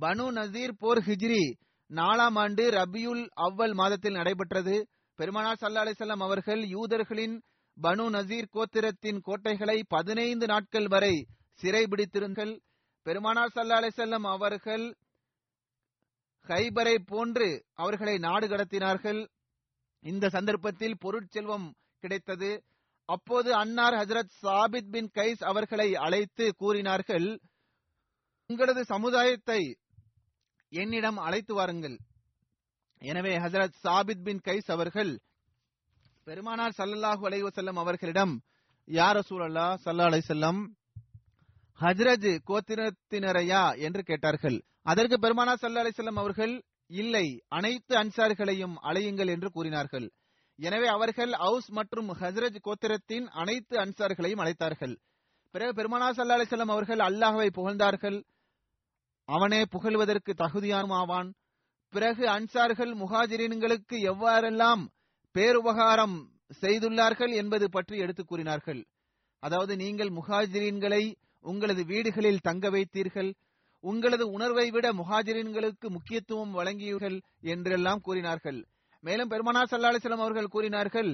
பனு நசீர் போர் ஹிஜ்ரி நாலாம் ஆண்டு ரபியுல் அவ்வல் மாதத்தில் நடைபெற்றது. பெருமானார் சல்லா அலிசல்லாம் அவர்கள் யூதர்களின் பனு நசீர் கோத்திரத்தின் கோட்டைகளை பதினைந்து நாட்கள் வரை சிறைபிடித்திருந்தார்கள் பெருமானார் சல்லா அலிசல்லம் அவர்கள் ஹைபரை போன்று அவர்களை நாடு கடத்தினார்கள். இந்த சந்தர்ப்பத்தில் பொருட்செல்வம் கிடைத்தது. அப்போது அன்னார் ஹசரத் சாபித் பின் கைஸ் அவர்களை அழைத்து கூறினார்கள் உங்களது சமுதாயத்தை என்னிடம் அழைத்து வாருங்கள். எனவே ஹசரத் சாபித் பின் கைஸ் அவர்கள் பெருமானார் சல்லல்லாஹு அலைஹி வஸல்லம் அவர்களிடம் யார் சூழல்லா சல்லா அலை செல்லம் ஹஜ்ரஜ் கோத்திரத்தினரையா? என்று கேட்டார்கள். அதற்கு பெருமானார் சல்லா அலை செல்லம் அவர்கள் இல்லை அனைத்து அன்சார்களையும் அழையுங்கள் என்று கூறினார்கள். எனவே அவர்கள் அவுஸ் மற்றும் ஹஸ்ரஜ் கோத்திரத்தின் அனைத்து அன்சார்களையும் அழைத்தார்கள். பிறகு பெருமானா சல்லா அலிசல்லாம் அவர்கள் அல்லாஹவை புகழ்ந்தார்கள். அவனே புகழ்வதற்கு தகுதியானுமாவான் பிறகு அன்சார்கள் முஹாஜிரின்களுக்கு எவ்வாறெல்லாம் பேருபகாரம் செய்துள்ளார்கள் என்பது பற்றி எடுத்துக் கூறினார்கள். அதாவது நீங்கள் முகாஜிரின்களை உங்களது வீடுகளில் தங்க வைத்தீர்கள் உங்களது உணர்வை விட முகாஜிரின்களுக்கு முக்கியத்துவம் வழங்கியீர்கள் என்றெல்லாம் கூறினார்கள். மேலும் பெருமானா சல்லா அலிஸ்லாம் அவர்கள் கூறினார்கள்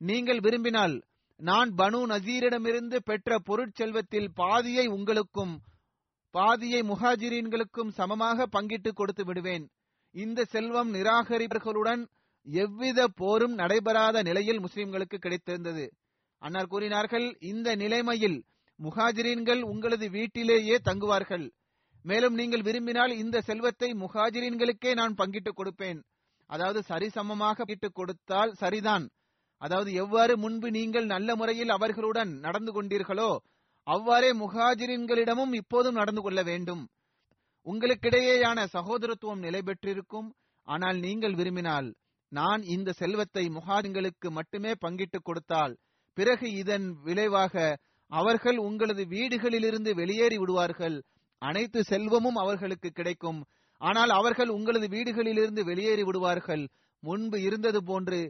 நீங்கள் விரும்பினால் நான் பனு நசீரிடமிருந்து பெற்ற பொருட்செல்வத்தில் பாதியை உங்களுக்கும் பாதியை முஹாஜிரீன்களுக்கும் சமமாக பங்கிட்டு கொடுத்து விடுவேன். இந்த செல்வம் நிராகரிப்பவர்களுடன் எவ்வித போரும் நடைபெறாத நிலையில் முஸ்லிம்களுக்கு கிடைத்திருந்தது. அன்னார் கூறினார்கள் இந்த நிலைமையில் முஹாஜிரீன்கள் உங்களது வீட்டிலேயே தங்குவார்கள். மேலும் நீங்கள் விரும்பினால் இந்த செல்வத்தை முஹாஜிரீன்களுக்கே நான் பங்கிட்டு கொடுப்பேன். அதாவது சரிசமமாக பங்கிட்டு கொடுத்தால் சரிதான். அதாவது எவ்வாறு முன்பு நீங்கள் நல்ல முறையில் அவர்களுடன் நடந்து கொண்டீர்களோ அவ்வாறே முஹாஜிரின்களிடமும் இப்போதும் நடந்து கொள்ள வேண்டும். உங்களுக்கிடையேயான சகோதரத்துவம் நிலை பெற்றிருக்கும். ஆனால் நீங்கள் விரும்பினால் நான் இந்த செல்வத்தை முஹாஜிங்களுக்கு மட்டுமே பங்கிட்டு கொடுத்தால் பிறகு இதன் விளைவாக அவர்கள் உங்களது வீடுகளிலிருந்து வெளியேறி விடுவார்கள். அனைத்து செல்வமும் அவர்களுக்கு கிடைக்கும். ஆனால் அவர்கள் உங்களது வீடுகளிலிருந்து வெளியேறி விடுவார்கள். முன்பு இருந்தது போன்று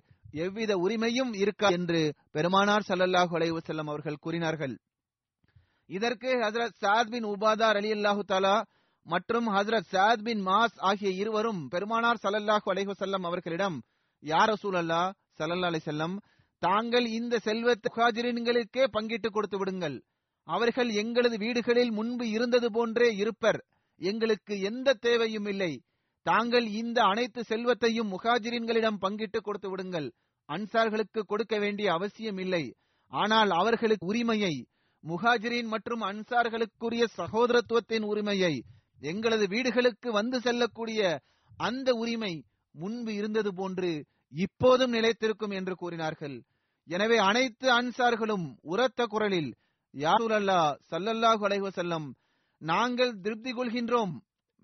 எவ்வித உரிமையும் இருக்கா என்று பெருமானார் சல்லல்லாஹு அலைவசல்லம் அவர்கள் கூறினார்கள். இதற்கு ஹசரத் சாத் பின் உபாதார் அலி அல்லாஹு தாலா மற்றும் ஹசரத் சாத் பின் மாஸ் ஆகிய இருவரும் பெருமானார் சலல்லாஹு அலைஹி அவர்களிடம் யார் ரசூல் அல்லா சல்லல்லா அலைஹி செல்லம் தாங்கள் இந்த செல்வத் முஹாஜிரின்களுக்கே பங்கிட்டு கொடுத்து விடுங்கள். அவர்கள் எங்களது வீடுகளில் முன்பு இருந்தது போன்றே இருப்பர். எங்களுக்கு எந்த தேவையும் இல்லை. தாங்கள் இந்த அனைத்து செல்வத்தையும் முகாஜிரின்களிடம் பங்கிட்டு கொடுத்து விடுங்கள். அன்சார்களுக்கு கொடுக்க வேண்டிய அவசியம் இல்லை. ஆனால் அவர்களுக்கு உரிமையை முஹாஜிரின் மற்றும் அன்சார்களுக்குரிய சகோதரத்துவத்தின் உரிமையை எங்களது வீடுகளுக்கு வந்து செல்லக்கூடிய அந்த உரிமை முன்பு இருந்தது போன்று இப்போதும் நிலைத்திருக்கும் என்று கூறினார்கள். எனவே அனைத்து அன்சார்களும் உரத்த குரலில் யாருலல்லா சல்லல்லாஹு அலைஹி செல்லம் நாங்கள் திருப்தி கொள்கின்றோம்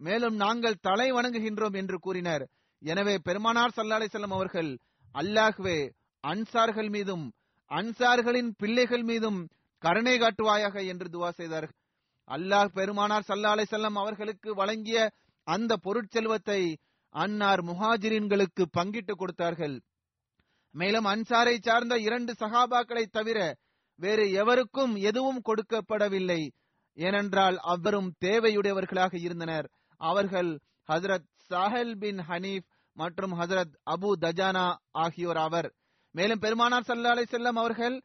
மேலும் நாங்கள் தலை வணங்குகின்றோம் என்று கூறினர். எனவே பெருமானார் சல்லா அலிசல்லம் அவர்கள் அல்லாஹ்வே அன்சார்கள் மீதும் அன்சார்களின் பிள்ளைகள் மீதும் கருணை காட்டுவாயாக என்று துவா செய்தார்கள். அல்லாஹ் பெருமானார் சல்லா அலிசல்லம் அவர்களுக்கு வழங்கிய அந்த பொருட்செல்வத்தை அன்னார் முஹாஜிரின்களுக்கு பங்கிட்டு கொடுத்தார்கள். மேலும் அன்சாரை சார்ந்த இரண்டு சகாபாக்களை தவிர வேறு எவருக்கும் எதுவும் கொடுக்கப்படவில்லை. ஏனென்றால் அவரும் தேவையுடையவர்களாக இருந்தனர். அவர்கள் ஹசரத் சாஹல் பின் ஹனீப் மற்றும் ஹசரத் அபு தஜானா ஆகியோர் அவர் மேலும் பெருமானார் சல்லா அலை செல்லம் அவர்கள்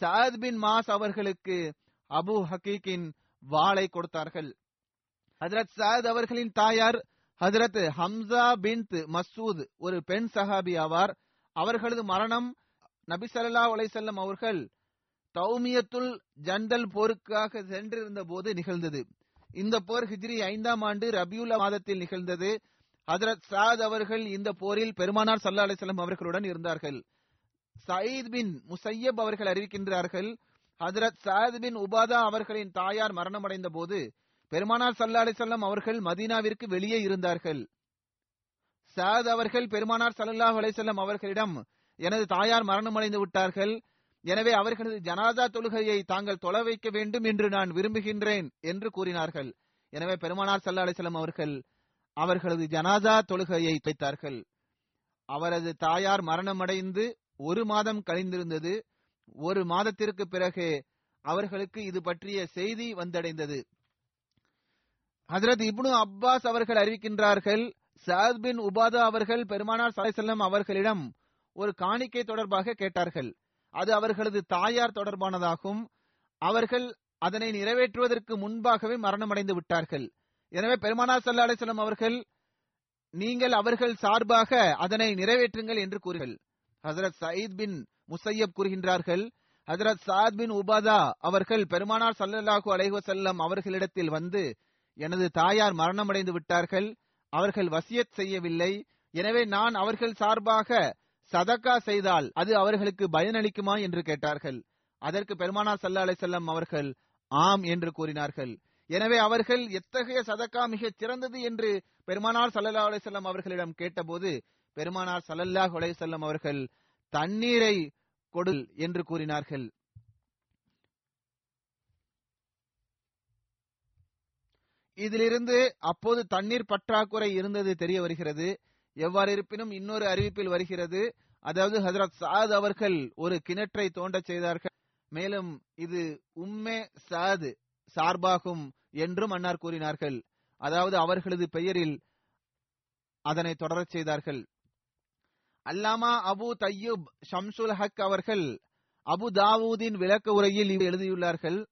சாத் பின் மாஸ் அவர்களுக்கு அபு ஹக்கீக்கின் வாளை கொடுத்தார்கள். ஹசரத் சாத் அவர்களின் தாயார் ஹசரத் ஹம்சா பின்த் மசூத் ஒரு பெண் சஹாபி ஆவார். அவர்களது மரணம் நபி சல்லா அலைசல்லம் அவர்கள் தௌமியத்துல் ஜண்டல் போருக்காக சென்றிருந்த போது நிகழ்ந்தது. இந்த போர் ஹிஜ்ரி ஐந்தாம் ஆண்டு ரபியுல்லா மாதத்தில் நிகழ்ந்தது. ஹதரத் சாத் அவர்கள் இந்த போரில் பெருமானார் சல்லா அலிஸ்லாம் அவர்களுடன் இருந்தார்கள். சயீத் பின் முசையப் அவர்கள் அறிவிக்கின்றார்கள் ஹதரத் சயத் பின் உபாதா அவர்களின் தாயார் மரணமடைந்த போது பெருமானார் சல்லா அலிசல்லாம் அவர்கள் மதீனாவிற்கு வெளியே இருந்தார்கள். சாத் அவர்கள் பெருமானார் சல்லாஹ் அலிசல்லாம் அவர்களிடம் எனது தாயார் மரணமடைந்து விட்டார்கள். எனவே அவர்களது ஜனாதா தொழுகையை தாங்கள் தொலை வைக்க வேண்டும் என்று நான் விரும்புகின்றேன் என்று கூறினார்கள். எனவே பெருமானார் சல்லா அலிஸ்லாம் அவர்கள் அவர்களது ஜனாதா தொழுகையை வைத்தார்கள். அவரது தாயார் மரணமடைந்து ஒரு மாதம் கழிந்திருந்தது. ஒரு மாதத்திற்கு பிறகு அவர்களுக்கு இது பற்றிய செய்தி வந்தடைந்தது. ஹசரத் இப்னு அப்பாஸ் அவர்கள் அறிவிக்கின்றார்கள் சாத் பின் உபாதா அவர்கள் பெருமானார் சலைசல்லம் அவர்களிடம் ஒரு காணிக்கை தொடர்பாக கேட்டார்கள். அது அவர்களது தாயார் தொடர்பானதாகும். அவர்கள் அதனை நிறைவேற்றுவதற்கு முன்பாகவே மரணமடைந்து விட்டார்கள். எனவே பெருமானார் சல்லா அலிஸ்லாம் அவர்கள் நீங்கள் அவர்கள் சார்பாக அதனை நிறைவேற்றுங்கள் என்று கூறுகள். ஹசரத் சயீத் பின் முசையப் கூறுகின்றார்கள் ஹசரத் சாத் பின் உபாதா அவர்கள் பெருமானார் சல்லல்லாஹு அலைஹசல்லம் அவர்களிடத்தில் வந்து எனது தாயார் மரணமடைந்து விட்டார்கள் அவர்கள் வசியத் செய்யவில்லை எனவே நான் அவர்கள் சார்பாக சதக்கா செய்தால் அது அவர்களுக்கு பயனளிக்குமா என்று கேட்டார்கள். அதற்கு பெருமானார் சல்லா அலிசல்லாம் அவர்கள் ஆம் என்று கூறினார்கள். எனவே அவர்கள் எத்தகைய சதக்கா மிகச் சிறந்தது என்று பெருமானார் சல்லல்லா அலிசல்லாம் அவர்களிடம் கேட்டபோது பெருமானார் சல்லல்லாஹ் அலைசல்லம் அவர்கள் தண்ணீரை கொடு என்று கூறினார்கள். இதிலிருந்து அப்போது தண்ணீர் பற்றாக்குறை இருந்தது தெரிய வருகிறது. எவ்வாறு இருப்பினும் இன்னொரு அறிவிப்பில் வருகிறது. அதாவது ஹசரத் சாத் அவர்கள் ஒரு கிணற்றை தோண்டச் செய்தார்கள். மேலும் இது உம்மே சாத் சார்பாகும் என்றும் அன்னார் கூறினார்கள். அதாவது அவர்களது பெயரில் அதனை தொடரச் செய்தார்கள். அல்லாமா அபு தையூப் ஷம்சுல் ஹக் அவர்கள் அபு தாவூதின் விளக்க உரையில் எழுதியுள்ளார்கள்.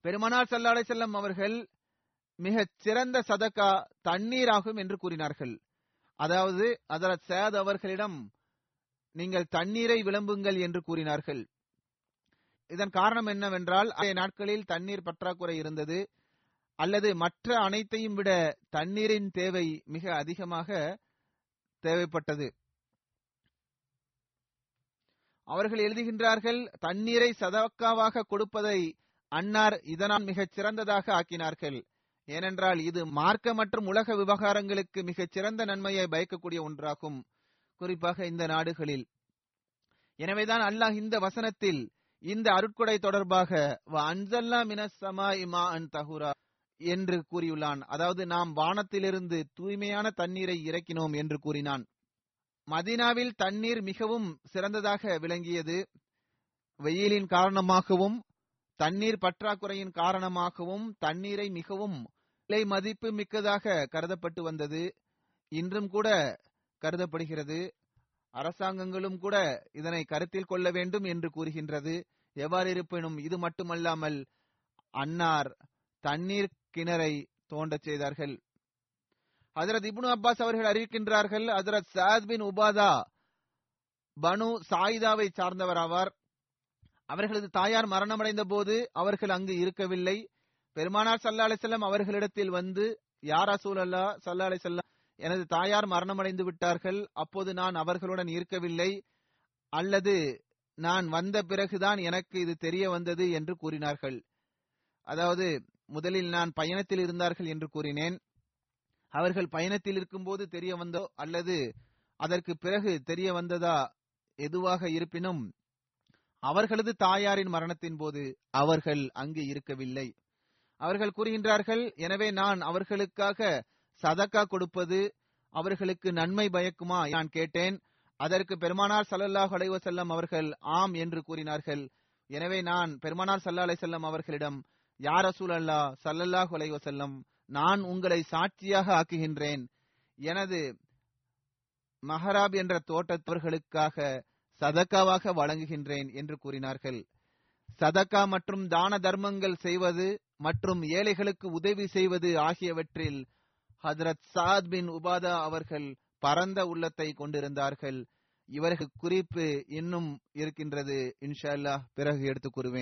பெருமனார் சல்லாடை செல்லம் அவர்கள் மிகச் சிறந்த சதக்கா தண்ணீராகும் என்று கூறினார்கள். அதாவது அதரத் சேத் அவர்களிடம் நீங்கள் தண்ணீரை விளம்புங்கள் என்று கூறினார்கள். இதன் காரணம் என்னவென்றால் அதே நாட்களில் தண்ணீர் பற்றாக்குறை இருந்தது. அல்லது மற்ற அனைத்தையும் விட தண்ணீரின் தேவை மிக அதிகமாக தேவைப்பட்டது. அவர்கள் எழுதுகின்றார்கள் தண்ணீரை சதக்காவாக கொடுப்பதை அன்னார் இதனால் மிகச் சிறந்ததாக ஆக்கினார்கள். ஏனென்றால் இது மார்க்க மற்றும் உலக விவகாரங்களுக்கு மிகச் சிறந்த நன்மையை பயக்கக்கூடிய ஒன்றாகும். குறிப்பாக இந்த நாடுகளில். எனவேதான் அல்லாஹ் இந்த வசனத்தில் இந்த அருட்கொடை தொடர்பாக அன்சல்லா மினசமா இமா அன் தஹுரா என்று கூறியுள்ளான். அதாவது நாம் வானத்திலிருந்து தூய்மையான தண்ணீரை இறக்கினோம் என்று கூறினான். மதினாவில் தண்ணீர் மிகவும் சிறந்ததாக விளங்கியது. வெயிலின் காரணமாகவும் தண்ணீர் பற்றாக்குறையின் காரணமாகவும் தண்ணீரை மிகவும் விலை மதிப்பு மிக்கதாக கருதப்பட்டு வந்தது. இன்றும் கூட கருதப்படுகிறது. அரசாங்கங்களும் கூட இதனை கருத்தில் கொள்ள வேண்டும் என்று கூறுகின்றது. எவ்வாறு இருப்பினும் இது மட்டுமல்லாமல் அன்னார் தண்ணீர் கிணறை தோண்டச் செய்தார்கள். ஹசரத் இப்னு அப்பாஸ் அவர்கள் அறிவிக்கின்றார்கள் ஹசரத் சாத் பின் உபாதா பனு சாயிதாவை சார்ந்தவர் ஆவார். அவர்களது தாயார் மரணமடைந்த போது அவர்கள் அங்கு இருக்கவில்லை. பெருமானார் சல்லா அலிசல்லாம் அவர்களிடத்தில் வந்து யாரா சூழல்லா சல்லா அலிசல்லாம் எனது தாயார் மரணமடைந்து விட்டார்கள் அப்போது நான் அவர்களுடன் இருக்கவில்லை அல்லது நான் வந்த பிறகுதான் எனக்கு இது தெரிய வந்தது என்று கூறினார்கள். அதாவது முதலில் நான் பயணத்தில் இருந்தார்கள் என்று கூறினேன். அவர்கள் பயணத்தில் இருக்கும்போது தெரிய வந்தோ அல்லது அதற்கு பிறகு தெரிய வந்ததா எதுவாக இருப்பினும் அவர்களது தாயாரின் மரணத்தின் போது அவர்கள் அங்கு இருக்கவில்லை. அவர்கள் கூறுகின்றார்கள் எனவே நான் அவர்களுக்காக சதக்கா கொடுப்பது அவர்களுக்கு நன்மை பயக்குமா? நான் கேட்டேன். அதற்கு பெருமானார் சல்லல்லாஹ் அலைவசல்லம் அவர்கள் ஆம் என்று கூறினார்கள். எனவே நான் பெருமானார் சல்லா அலைசல்லம் அவர்களிடம் யார் ரசூல் அல்லா சல்லல்லாஹ் செல்லம் நான் உங்களை சாட்சியாக ஆக்குகின்றேன். எனது மஹராப் என்ற தோட்டத்தவர்களுக்காக சதக்காவாக வழங்குகின்றேன் என்று கூறினார்கள். சதக்கா மற்றும் தான தர்மங்கள் செய்வது மற்றும் ஏழைகளுக்கு உதவி செய்வது ஆகியவற்றில் ஹதரத் சாத் பின் உபாதா அவர்கள் பரந்த உள்ளத்தை கொண்டிருந்தார்கள். இவர்கள் குறிப்பு இன்னும் இருக்கின்றது. இன்ஷா அல்லாஹ் பிறகு எடுத்துக் கூறுவேன்.